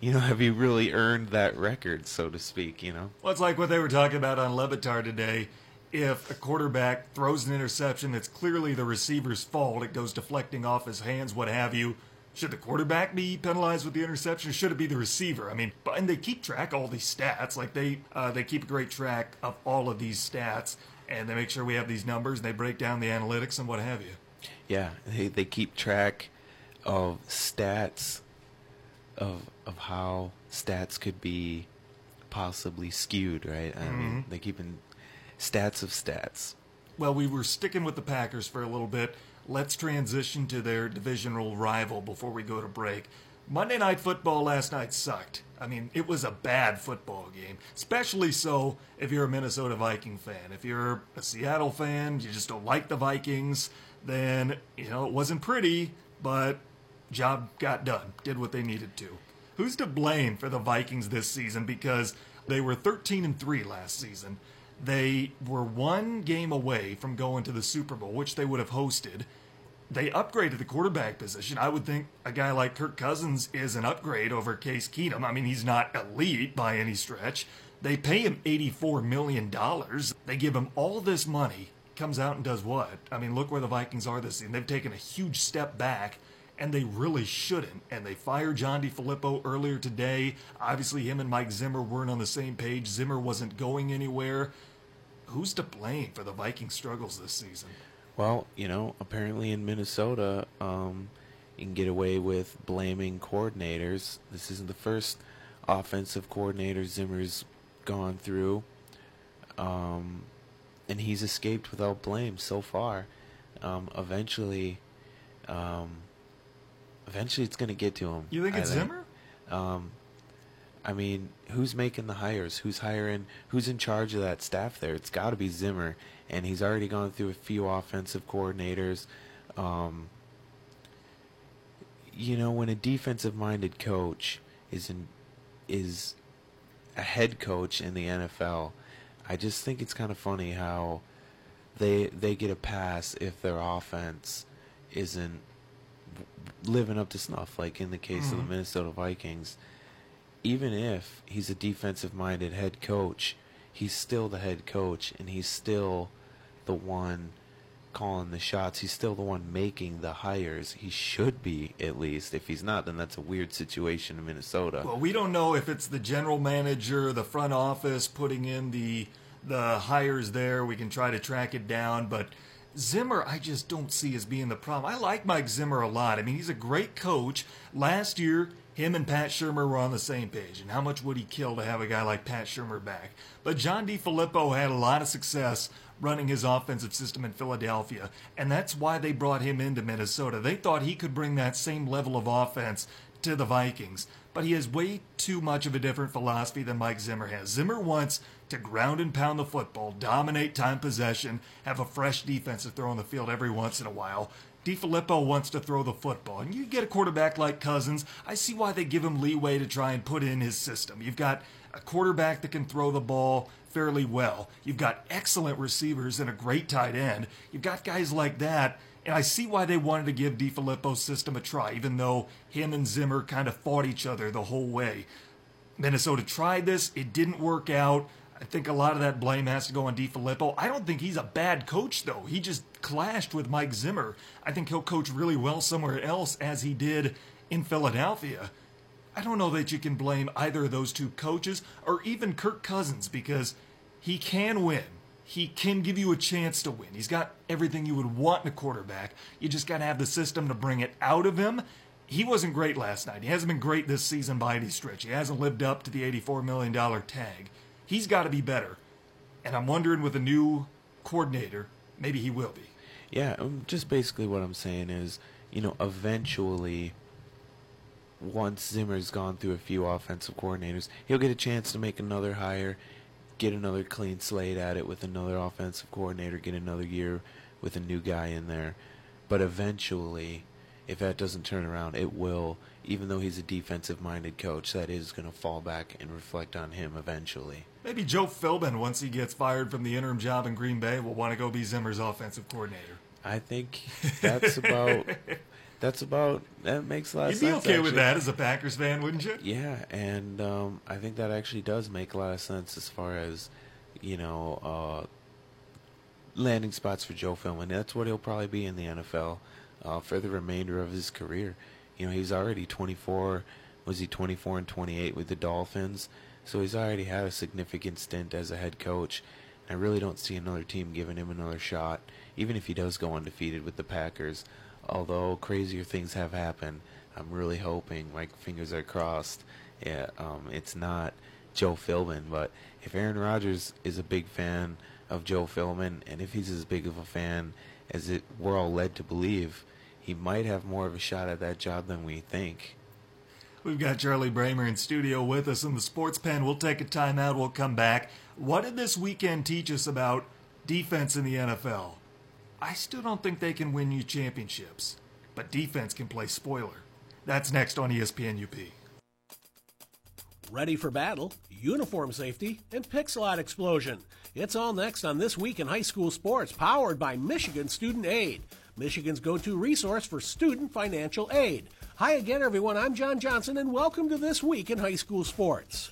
you know, have you really earned that record, so to speak? You know. Well, it's like what they were talking about on Le Batard today. If a quarterback throws an interception that's clearly the receiver's fault, it goes deflecting off his hands, what have you. Should the quarterback be penalized with the interception? Or should it be the receiver? I mean, but and they keep track of all these stats. Like they uh, they keep a great track of all of these stats, and they make sure we have these numbers. and They break down the analytics and what have you. Yeah, they they keep track of stats of of how stats could be possibly skewed, right? I mean, they keep in stats of stats. Well, we were sticking with the Packers for a little bit. Let's transition to their divisional rival before we go to break. Monday Night Football last night sucked. I mean, it was a bad football game, especially so if you're a Minnesota Viking fan. If you're a Seattle fan, you just don't like the Vikings, then, you know, it wasn't pretty, but job got done, did what they needed to. Who's to blame for the Vikings this season because they were 13 and 3 last season. They were one game away from going to the Super Bowl, which they would have hosted. They upgraded the quarterback position. I would think a guy like Kirk Cousins is an upgrade over Case Keenum. I mean, he's not elite by any stretch. They pay him $84 million. They give him all this money. Comes out and does what? I mean, look where the Vikings are this season. They've taken a huge step back, and they really shouldn't. And they fired John DeFilippo earlier today. Obviously, him and Mike Zimmer weren't on the same page. Zimmer wasn't going anywhere. Who's to blame for the Viking struggles this season? Well, you know, apparently in Minnesota, um, you can get away with blaming coordinators. This isn't the first offensive coordinator Zimmer's gone through, um, and he's escaped without blame so far. Um, eventually, um, eventually, it's going to get to him. You think I it's Zimmer? Um, I mean, who's making the hires? Who's hiring? Who's in charge of that staff there? It's got to be Zimmer, and he's already gone through a few offensive coordinators. Um, you know, when a defensive-minded coach is in, is a head coach in the NFL, I just think it's kind of funny how they they get a pass if their offense isn't living up to snuff, like in the case of the mm-hmm. Minnesota Vikings even if he's a defensive minded head coach, he's still the head coach and he's still the one calling the shots. He's still the one making the hires. He should be, at least. If he's not, then that's a weird situation in Minnesota. Well, we don't know if it's the general manager, the front office putting in the the hires there. We can try to track it down, but Zimmer, I just don't see as being the problem. I like Mike Zimmer a lot. I mean, he's a great coach. Last year, him and Pat Shurmur were on the same page, and how much would he kill to have a guy like Pat Shurmur back? But John DeFilippo had a lot of success running his offensive system in Philadelphia, and that's why they brought him into Minnesota. They thought he could bring that same level of offense to the Vikings, but he has way too much of a different philosophy than Mike Zimmer has. Zimmer wants to ground and pound the football, dominate time possession, have a fresh defense to throw on the field every once in a while. DeFilippo wants to throw the football. And you get a quarterback like Cousins, I see why they give him leeway to try and put in his system. You've got a quarterback that can throw the ball fairly well. You've got excellent receivers and a great tight end. You've got guys like that. And I see why they wanted to give DeFilippo's system a try, even though him and Zimmer kind of fought each other the whole way. Minnesota tried this, it didn't work out. I think a lot of that blame has to go on DeFilippo. I don't think he's a bad coach, though. He just clashed with Mike Zimmer. I think he'll coach really well somewhere else, as he did in Philadelphia. I don't know that you can blame either of those two coaches or even Kirk Cousins because he can win. He can give you a chance to win. He's got everything you would want in a quarterback. You just got to have the system to bring it out of him. He wasn't great last night. He hasn't been great this season by any stretch. He hasn't lived up to the $84 million tag. He's got to be better. And I'm wondering with a new coordinator, maybe he will be. Yeah, um, just basically what I'm saying is, you know, eventually, once Zimmer's gone through a few offensive coordinators, he'll get a chance to make another hire, get another clean slate at it with another offensive coordinator, get another year with a new guy in there. But eventually, if that doesn't turn around, it will, even though he's a defensive minded coach, that is going to fall back and reflect on him eventually. Maybe Joe Philbin, once he gets fired from the interim job in Green Bay, will want to go be Zimmer's offensive coordinator. I think that's about that's about that makes a lot of You'd be sense. okay with that as a Packers fan, wouldn't you? Yeah, and um, I think that actually does make a lot of sense as far as you know uh, landing spots for Joe Philbin. That's what he'll probably be in the NFL uh, for the remainder of his career. You know, he's already 24. Was he 24 and 28 with the Dolphins? So he's already had a significant stint as a head coach. I really don't see another team giving him another shot, even if he does go undefeated with the Packers. Although crazier things have happened, I'm really hoping, my fingers are crossed, yeah, um, it's not Joe Philbin. But if Aaron Rodgers is a big fan of Joe Philbin, and if he's as big of a fan as it we're all led to believe, he might have more of a shot at that job than we think. We've got Charlie Bramer in studio with us in the sports pen. We'll take a timeout. We'll come back. What did this weekend teach us about defense in the NFL? I still don't think they can win you championships, but defense can play spoiler. That's next on ESPN UP. Ready for battle, uniform safety, and pixel art explosion. It's all next on This Week in High School Sports, powered by Michigan Student Aid, Michigan's go to resource for student financial aid. Hi again, everyone. I'm John Johnson, and welcome to This Week in High School Sports.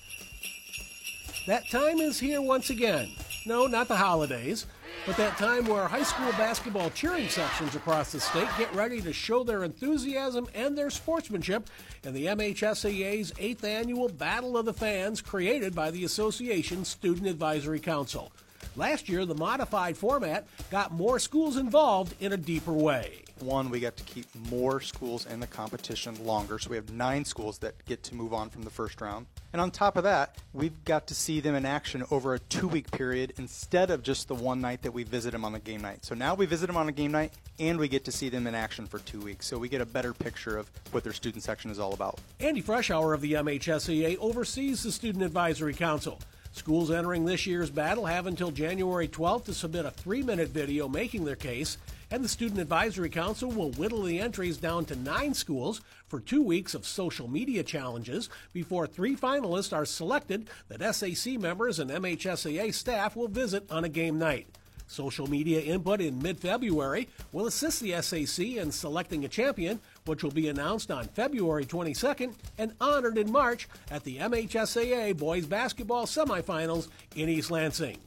That time is here once again. No, not the holidays, but that time where high school basketball cheering sections across the state get ready to show their enthusiasm and their sportsmanship in the MHSAA's 8th annual Battle of the Fans created by the Association's Student Advisory Council. Last year, the modified format got more schools involved in a deeper way. One, we got to keep more schools in the competition longer, so we have nine schools that get to move on from the first round. And on top of that, we've got to see them in action over a two week period instead of just the one night that we visit them on the game night. So now we visit them on a game night and we get to see them in action for two weeks. So we get a better picture of what their student section is all about. Andy Frushour of the MHSAA oversees the Student Advisory Council. Schools entering this year's battle have until January 12th to submit a three minute video making their case, and the Student Advisory Council will whittle the entries down to nine schools for two weeks of social media challenges before three finalists are selected that SAC members and MHSAA staff will visit on a game night. Social media input in mid February will assist the SAC in selecting a champion, which will be announced on February 22nd and honored in March at the MHSAA Boys Basketball Semifinals in East Lansing.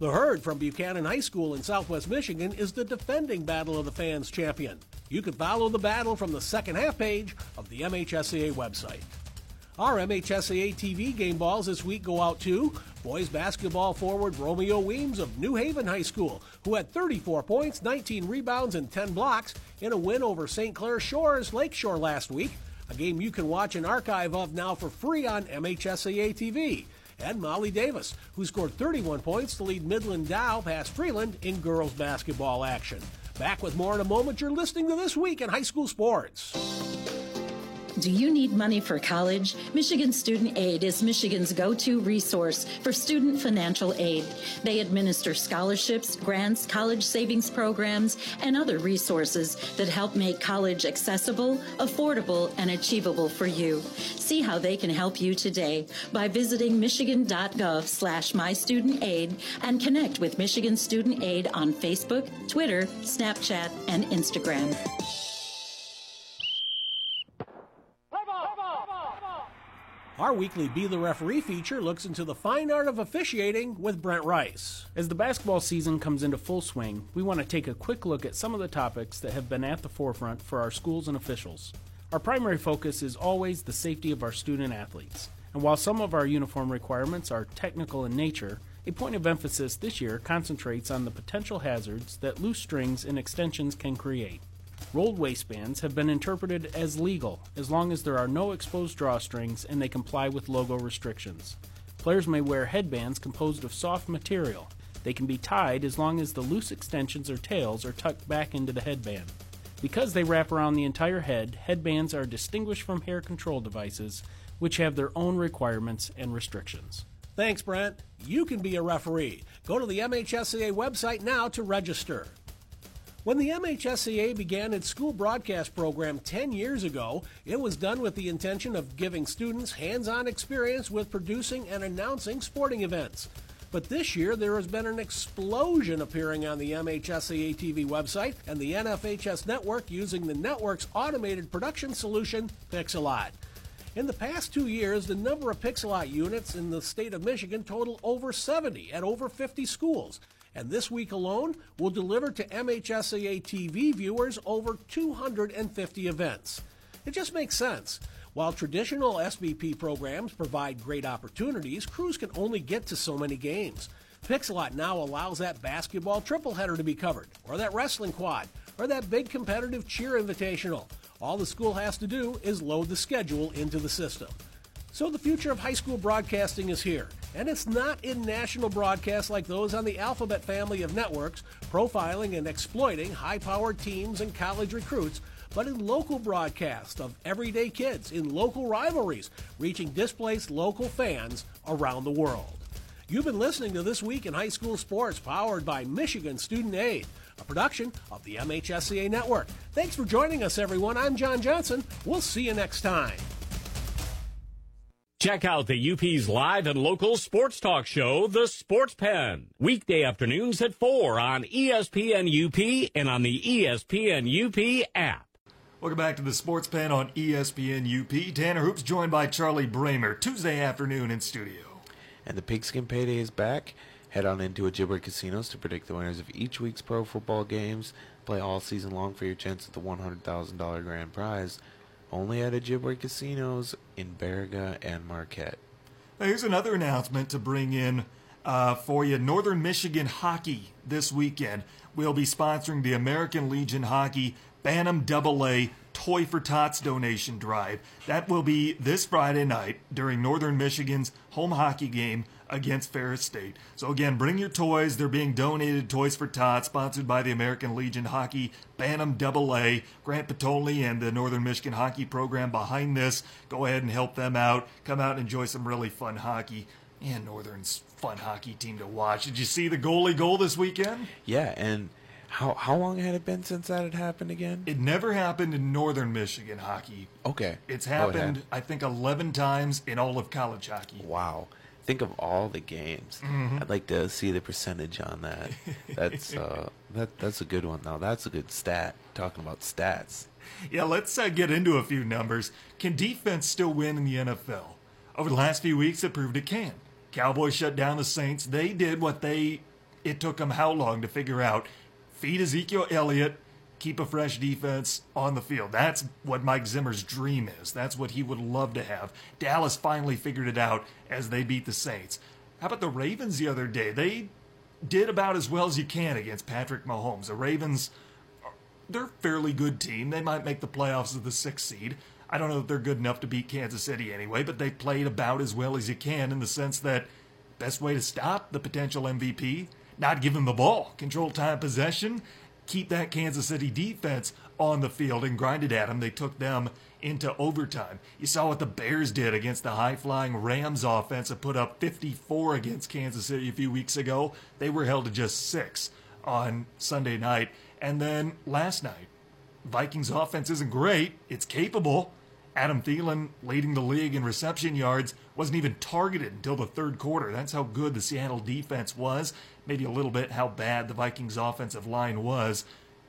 The Herd from Buchanan High School in southwest Michigan is the defending Battle of the Fans champion. You can follow the battle from the second half page of the MHSAA website. Our MHSAA TV game balls this week go out to boys basketball forward Romeo Weems of New Haven High School, who had 34 points, 19 rebounds, and 10 blocks in a win over St. Clair Shores Lakeshore last week, a game you can watch an archive of now for free on MHSAA TV. And Molly Davis, who scored 31 points to lead Midland Dow past Freeland in girls basketball action. Back with more in a moment. You're listening to This Week in High School Sports. Do you need money for college? Michigan Student Aid is Michigan's go to resource for student financial aid. They administer scholarships, grants, college savings programs, and other resources that help make college accessible, affordable, and achievable for you. See how they can help you today by visiting michigan.gov slash mystudentaid and connect with Michigan Student Aid on Facebook, Twitter, Snapchat, and Instagram. Our weekly Be the Referee feature looks into the fine art of officiating with Brent Rice. As the basketball season comes into full swing, we want to take a quick look at some of the topics that have been at the forefront for our schools and officials. Our primary focus is always the safety of our student athletes. And while some of our uniform requirements are technical in nature, a point of emphasis this year concentrates on the potential hazards that loose strings and extensions can create. Rolled waistbands have been interpreted as legal as long as there are no exposed drawstrings and they comply with logo restrictions. Players may wear headbands composed of soft material. They can be tied as long as the loose extensions or tails are tucked back into the headband. Because they wrap around the entire head, headbands are distinguished from hair control devices, which have their own requirements and restrictions. Thanks, Brent. You can be a referee. Go to the MHSAA website now to register. When the MHSAA began its school broadcast program 10 years ago, it was done with the intention of giving students hands on experience with producing and announcing sporting events. But this year, there has been an explosion appearing on the MHSAA TV website and the NFHS network using the network's automated production solution, Pixellot. In the past two years, the number of Pixellot units in the state of Michigan total over 70 at over 50 schools. And this week alone, will deliver to MHSAA TV viewers over 250 events. It just makes sense. While traditional SVP programs provide great opportunities, crews can only get to so many games. Pixellot now allows that basketball triple header to be covered, or that wrestling quad, or that big competitive cheer invitational. All the school has to do is load the schedule into the system. So the future of high school broadcasting is here, and it's not in national broadcasts like those on the Alphabet family of networks, profiling and exploiting high powered teams and college recruits, but in local broadcasts of everyday kids in local rivalries, reaching displaced local fans around the world. You've been listening to This Week in High School Sports, powered by Michigan Student Aid a production of the MHSAA Network. Thanks for joining us, everyone. I'm John Johnson. We'll see you next time. Check out the UP's live and local sports talk show, The Sports Pen, weekday afternoons at 4 on ESPN UP and on the ESPN UP app. Welcome back to the Sports Pen on ESPN UP. Tanner Hoops joined by Charlie Bramer Tuesday afternoon in studio. And the pigskin payday is back. Head on into a Ojibwa Casinos to predict the winners of each week's pro football games. Play all season long for your chance at the $100,000 grand prize. Only at Ojibwa Casinos in Baraga and Marquette. Here's another announcement to bring in uh, for you. Northern Michigan Hockey this weekend We'll be sponsoring the American Legion Hockey Bantam Double A Toy for Tots donation drive. That will be this Friday night during Northern Michigan's home hockey game against Ferris State. So again, bring your toys. They're being donated. Toys for Tots, sponsored by the American Legion Hockey Bantam Double A. Grant Potulny and the Northern Michigan Hockey Program behind this. Go ahead and help them out. Come out and enjoy some really fun hockey. And Northern's fun hockey team to watch. Did you see the goalie goal this weekend? Yeah, and how how long had it been since that had happened again? It never happened in Northern Michigan hockey. Okay. It's happened, I think, 11 times in all of college hockey. Wow think of all the games. Mm-hmm. I'd like to see the percentage on that. That's uh, that that's a good one. Now that's a good stat. Talking about stats. Yeah, let's uh, get into a few numbers. Can defense still win in the NFL? Over the last few weeks, it proved it can. Cowboys shut down the Saints. They did what they it took them how long to figure out. Feed Ezekiel Elliott keep a fresh defense on the field. That's what Mike Zimmer's dream is. That's what he would love to have. Dallas finally figured it out as they beat the Saints. How about the Ravens the other day? They did about as well as you can against Patrick Mahomes. The Ravens, they're a fairly good team. They might make the playoffs as the sixth seed. I don't know if they're good enough to beat Kansas City anyway, but they played about as well as you can in the sense that best way to stop the potential MVP, not give him the ball, control time possession, keep that Kansas City defense on the field and grinded at them. They took them into overtime. You saw what the Bears did against the high flying Rams offense and put up 54 against Kansas City a few weeks ago. They were held to just six on Sunday night. And then last night, Vikings offense isn't great, it's capable. Adam Thielen, leading the league in reception yards, wasn't even targeted until the third quarter. That's how good the Seattle defense was. Maybe a little bit how bad the Vikings offensive line was.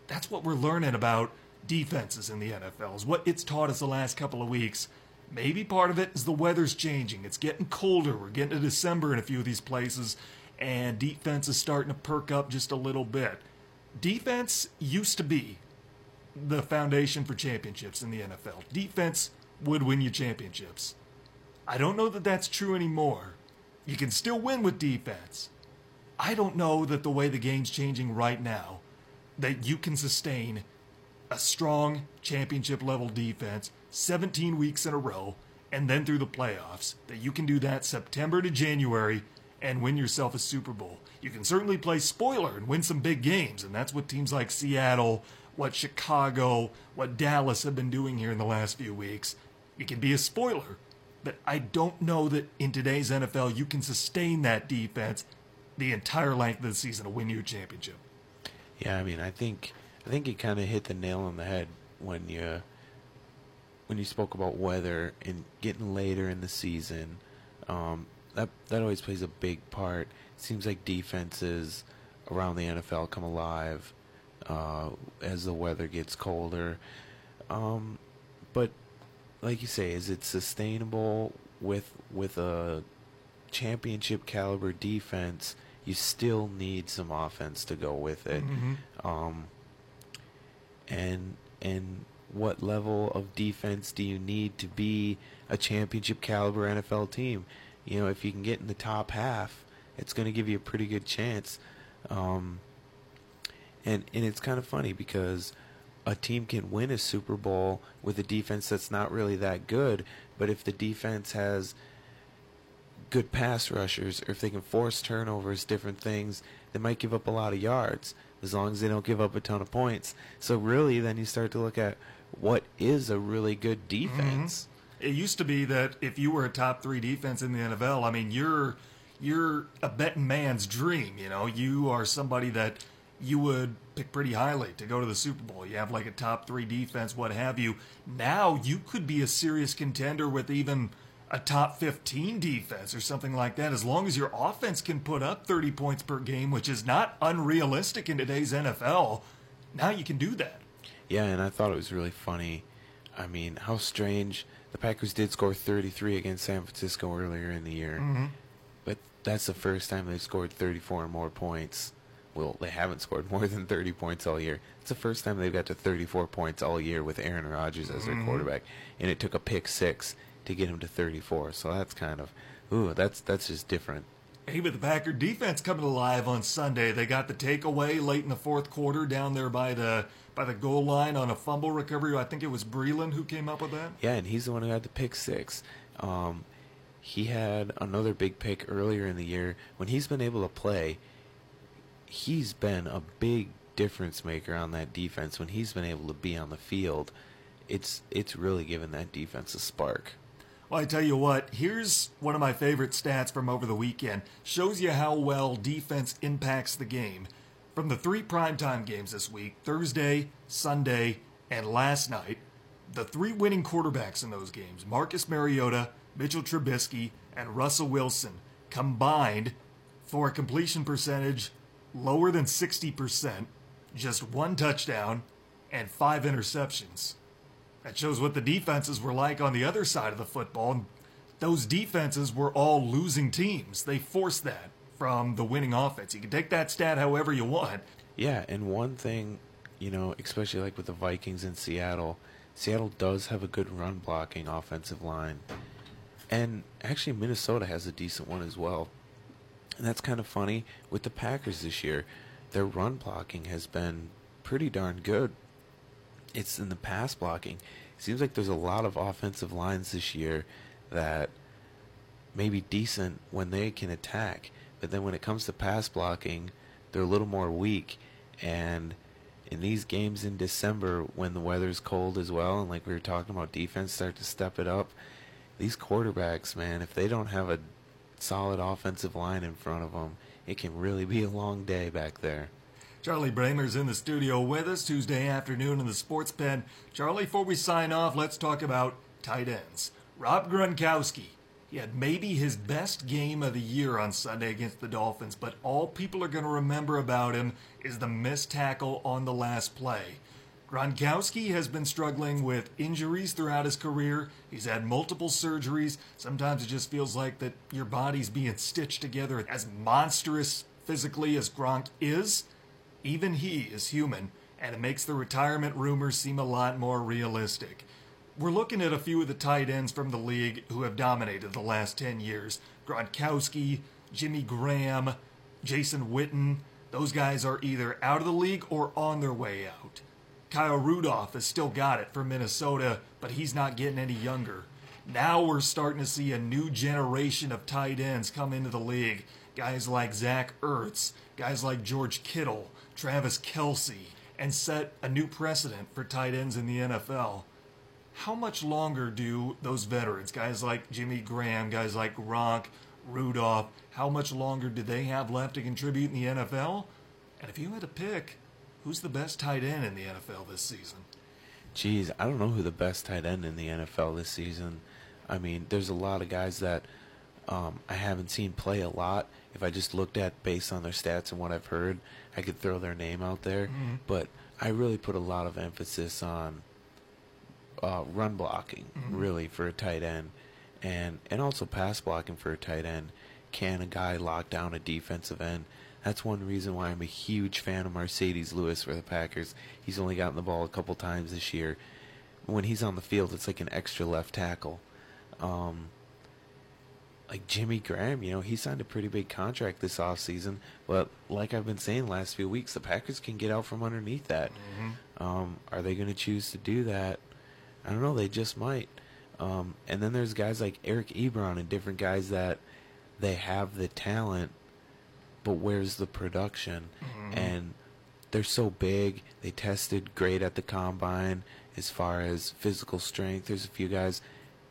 That's what we're learning about defenses in the NFL, is what it's taught us the last couple of weeks. Maybe part of it is the weather's changing. It's getting colder. We're getting to December in a few of these places, and defense is starting to perk up just a little bit. Defense used to be the foundation for championships in the NFL. Defense would win you championships. I don't know that that's true anymore. You can still win with defense. I don't know that the way the game's changing right now, that you can sustain a strong championship level defense 17 weeks in a row and then through the playoffs, that you can do that September to January and win yourself a Super Bowl. You can certainly play spoiler and win some big games, and that's what teams like Seattle, what Chicago, what Dallas have been doing here in the last few weeks. You can be a spoiler, but I don't know that in today's NFL you can sustain that defense the entire length of the season to win you a championship. Yeah, I mean, I think I think you kind of hit the nail on the head when you when you spoke about weather and getting later in the season. Um, that that always plays a big part. It seems like defenses around the NFL come alive uh, as the weather gets colder. Um, but like you say, is it sustainable with with a championship caliber defense? You still need some offense to go with it. Mm-hmm. Um, and and what level of defense do you need to be a championship caliber NFL team? You know, if you can get in the top half, it's going to give you a pretty good chance. Um, and and it's kind of funny because a team can win a Super Bowl with a defense that's not really that good, but if the defense has good pass rushers or if they can force turnovers, different things, they might give up a lot of yards as long as they don't give up a ton of points. So really then you start to look at what is a really good defense. Mm-hmm. It used to be that if you were a top three defense in the NFL, I mean, you're you're a betting man's dream. You know, you are somebody that you would pick pretty highly to go to the Super Bowl. You have like a top three defense, what have you. Now you could be a serious contender with even a top 15 defense or something like that, as long as your offense can put up 30 points per game, which is not unrealistic in today's NFL. Now you can do that. Yeah, and I thought it was really funny. I mean, how strange. The Packers did score 33 against San Francisco earlier in the year. Mm-hmm. But that's the first time they've scored 34 or more points. Well, they haven't scored more than 30 points all year. It's the first time they've got to 34 points all year with Aaron Rodgers as their Mhm. quarterback. And it took a pick six to get him to 34. So that's kind of, ooh, that's that's just different. Hey, but the Packer defense coming alive on Sunday. They got the takeaway late in the fourth quarter down there by the by the goal line on a fumble recovery. I think it was Breeland who came up with that. Yeah, and he's the one who had the pick six. Um, he had another big pick earlier in the year. When he's been able to play, he's been a big difference maker on that defense. When he's been able to be on the field, it's it's really given that defense a spark. Well, I tell you what, here's one of my favorite stats from over the weekend. Shows you how well defense impacts the game. From the three primetime games this week Thursday, Sunday, and last night the three winning quarterbacks in those games, Marcus Mariota, Mitchell Trubisky, and Russell Wilson, combined for a completion percentage lower than 60%, just one touchdown, and five interceptions. That shows what the defenses were like on the other side of the football. Those defenses were all losing teams. They forced that from the winning offense. You can take that stat however you want. Yeah, and one thing, you know, especially like with the Vikings in Seattle, Seattle does have a good run blocking offensive line. And actually Minnesota has a decent one as well. And that's kind of funny with the Packers this year. Their run blocking has been pretty darn good. It's in the pass blocking. It seems like there's a lot of offensive lines this year that may be decent when they can attack, but then when it comes to pass blocking, they're a little more weak. And in these games in December, when the weather's cold as well, and like we were talking about, defense start to step it up. These quarterbacks, man, if they don't have a solid offensive line in front of them, it can really be a long day back there. Charlie Bramer's in the studio with us Tuesday afternoon in the Sports Pen. Charlie, before we sign off, let's talk about tight ends. Rob Gronkowski. He had maybe his best game of the year on Sunday against the Dolphins, but all people are going to remember about him is the missed tackle on the last play. Gronkowski has been struggling with injuries throughout his career. He's had multiple surgeries. Sometimes it just feels like that your body's being stitched together. As monstrous physically as Gronk is, even he is human, and it makes the retirement rumors seem a lot more realistic. We're looking at a few of the tight ends from the league who have dominated the last 10 years. Gronkowski, Jimmy Graham, Jason Witten. Those guys are either out of the league or on their way out. Kyle Rudolph has still got it for Minnesota, but he's not getting any younger. Now we're starting to see a new generation of tight ends come into the league. Guys like Zach Ertz, guys like George Kittle, Travis Kelce, and set a new precedent for tight ends in the NFL. How much longer do those veterans, guys like Jimmy Graham, guys like Gronk, Rudolph, how much longer do they have left to contribute in the NFL? And if you had to pick, who's the best tight end in the NFL this season? Geez, I don't know who the best tight end in the NFL this season. I mean, there's a lot of guys that Um, I haven't seen play a lot. If I just looked at based on their stats and what I've heard, I could throw their name out there. Mhm. But I really put a lot of emphasis on uh, run blocking, Mhm. really, for a tight end, and and also pass blocking for a tight end. Can a guy lock down a defensive end? That's one reason why I'm a huge fan of Marcedes Lewis for the Packers. He's only gotten the ball a couple times this year. When he's on the field, it's like an extra left tackle. Um, like Jimmy Graham, you know, he signed a pretty big contract this offseason. But like I've been saying the last few weeks, the Packers can get out from underneath that. Um, are they going to choose to do that? I don't know. They just might. Um, and then there's guys like Eric Ebron and different guys that they have the talent, but where's the production? Mhm. And they're so big. They tested great at the combine as far as physical strength. There's a few guys,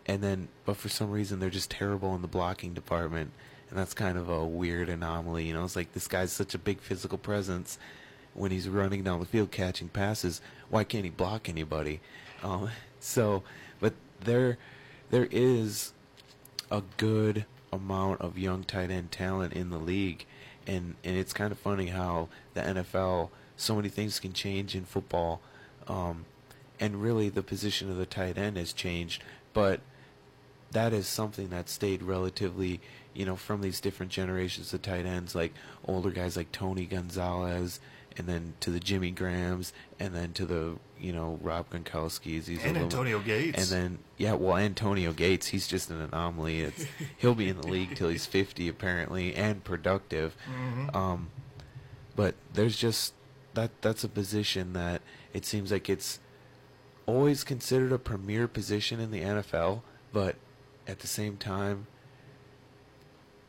and then but for some reason they're just terrible in the blocking department, and that's kind of a weird anomaly. You know, it's like this guy's such a big physical presence when he's running down the field catching passes. Why can't he block anybody? Um, so, but there, there is a good amount of young tight end talent in the league, and and it's kind of funny how the NFL so many things can change in football, um, and really the position of the tight end has changed, but that is something that stayed relatively, you know, from these different generations of tight ends, like older guys like Tony Gonzalez, and then to the Jimmy Grahams, and then to the, you know, Rob Gronkowski's. He's And little- Antonio Gates. And then, yeah, well, Antonio Gates, he's just an anomaly. It's, he'll be in the league till he's 50, apparently, and productive. Mhm. Um, but there's just that that's a position that it seems like it's always considered a premier position in the NFL, but at the same time,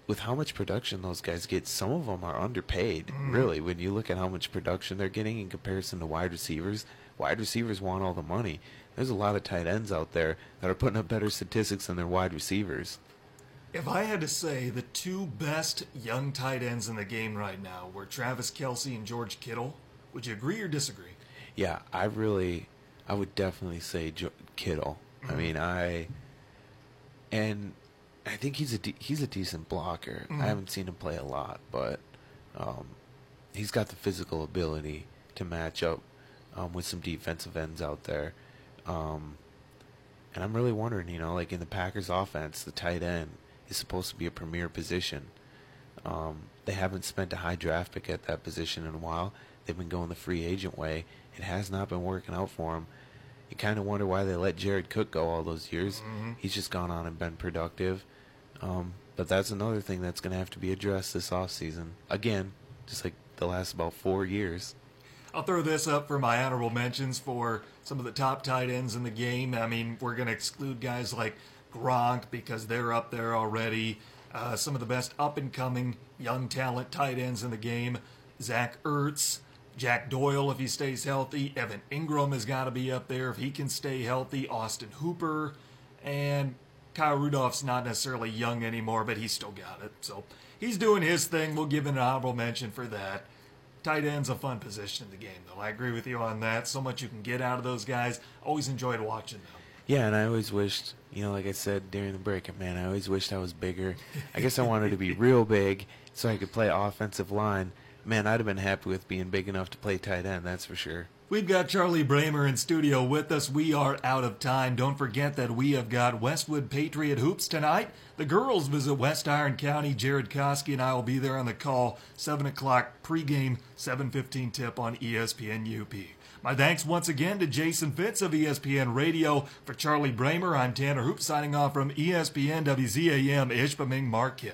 with how much production those guys get, some of them are underpaid. Mhm. Really, when you look at how much production they're getting in comparison to wide receivers, wide receivers want all the money. There's a lot of tight ends out there that are putting up better statistics than their wide receivers. If I had to say the two best young tight ends in the game right now were Travis Kelce and George Kittle, would you agree or disagree? Yeah, I really, I would definitely say Kittle. I Mhm. mean, I, and I think he's a de- he's a decent blocker. Mhm. I haven't seen him play a lot, but um, he's got the physical ability to match up um, with some defensive ends out there. Um, and I'm really wondering, you know, like in the Packers offense, the tight end is supposed to be a premier position. Um, they haven't spent a high draft pick at that position in a while. They've been going the free agent way. It has not been working out for them. You kind of wonder why they let Jared Cook go all those years. Mhm. He's just gone on and been productive. Um, but that's another thing that's going to have to be addressed this offseason. Again, just like the last about four years. I'll throw this up for my honorable mentions for some of the top tight ends in the game. I mean, we're going to exclude guys like Gronk because they're up there already. Uh, some of the best up and coming young talent tight ends in the game Zach Ertz, Jack Doyle, if he stays healthy. Evan Engram has got to be up there if he can stay healthy. Austin Hooper. And Kyle Rudolph's not necessarily young anymore, but he's still got it. So he's doing his thing. We'll give him an honorable mention for that. Tight end's a fun position in the game, though. I agree with you on that. So much you can get out of those guys. Always enjoyed watching them. Yeah, and I always wished, you know, like I said during the break, man, I always wished I was bigger. I guess I wanted to be real big so I could play offensive line. Man, I'd have been happy with being big enough to play tight end, that's for sure. We've got Charlie Bramer in studio with us. We are out of time. Don't forget that we have got Westwood Patriot Hoops tonight. The girls visit West Iron County. Jared Koski and I will be there on the call. 7 o'clock pregame, 7.15 tip on ESPN UP. My thanks once again to Jason Fitz of ESPN Radio. For Charlie Bramer, I'm Tanner Hoop signing off from ESPN WZAM Ishpeming Marquette.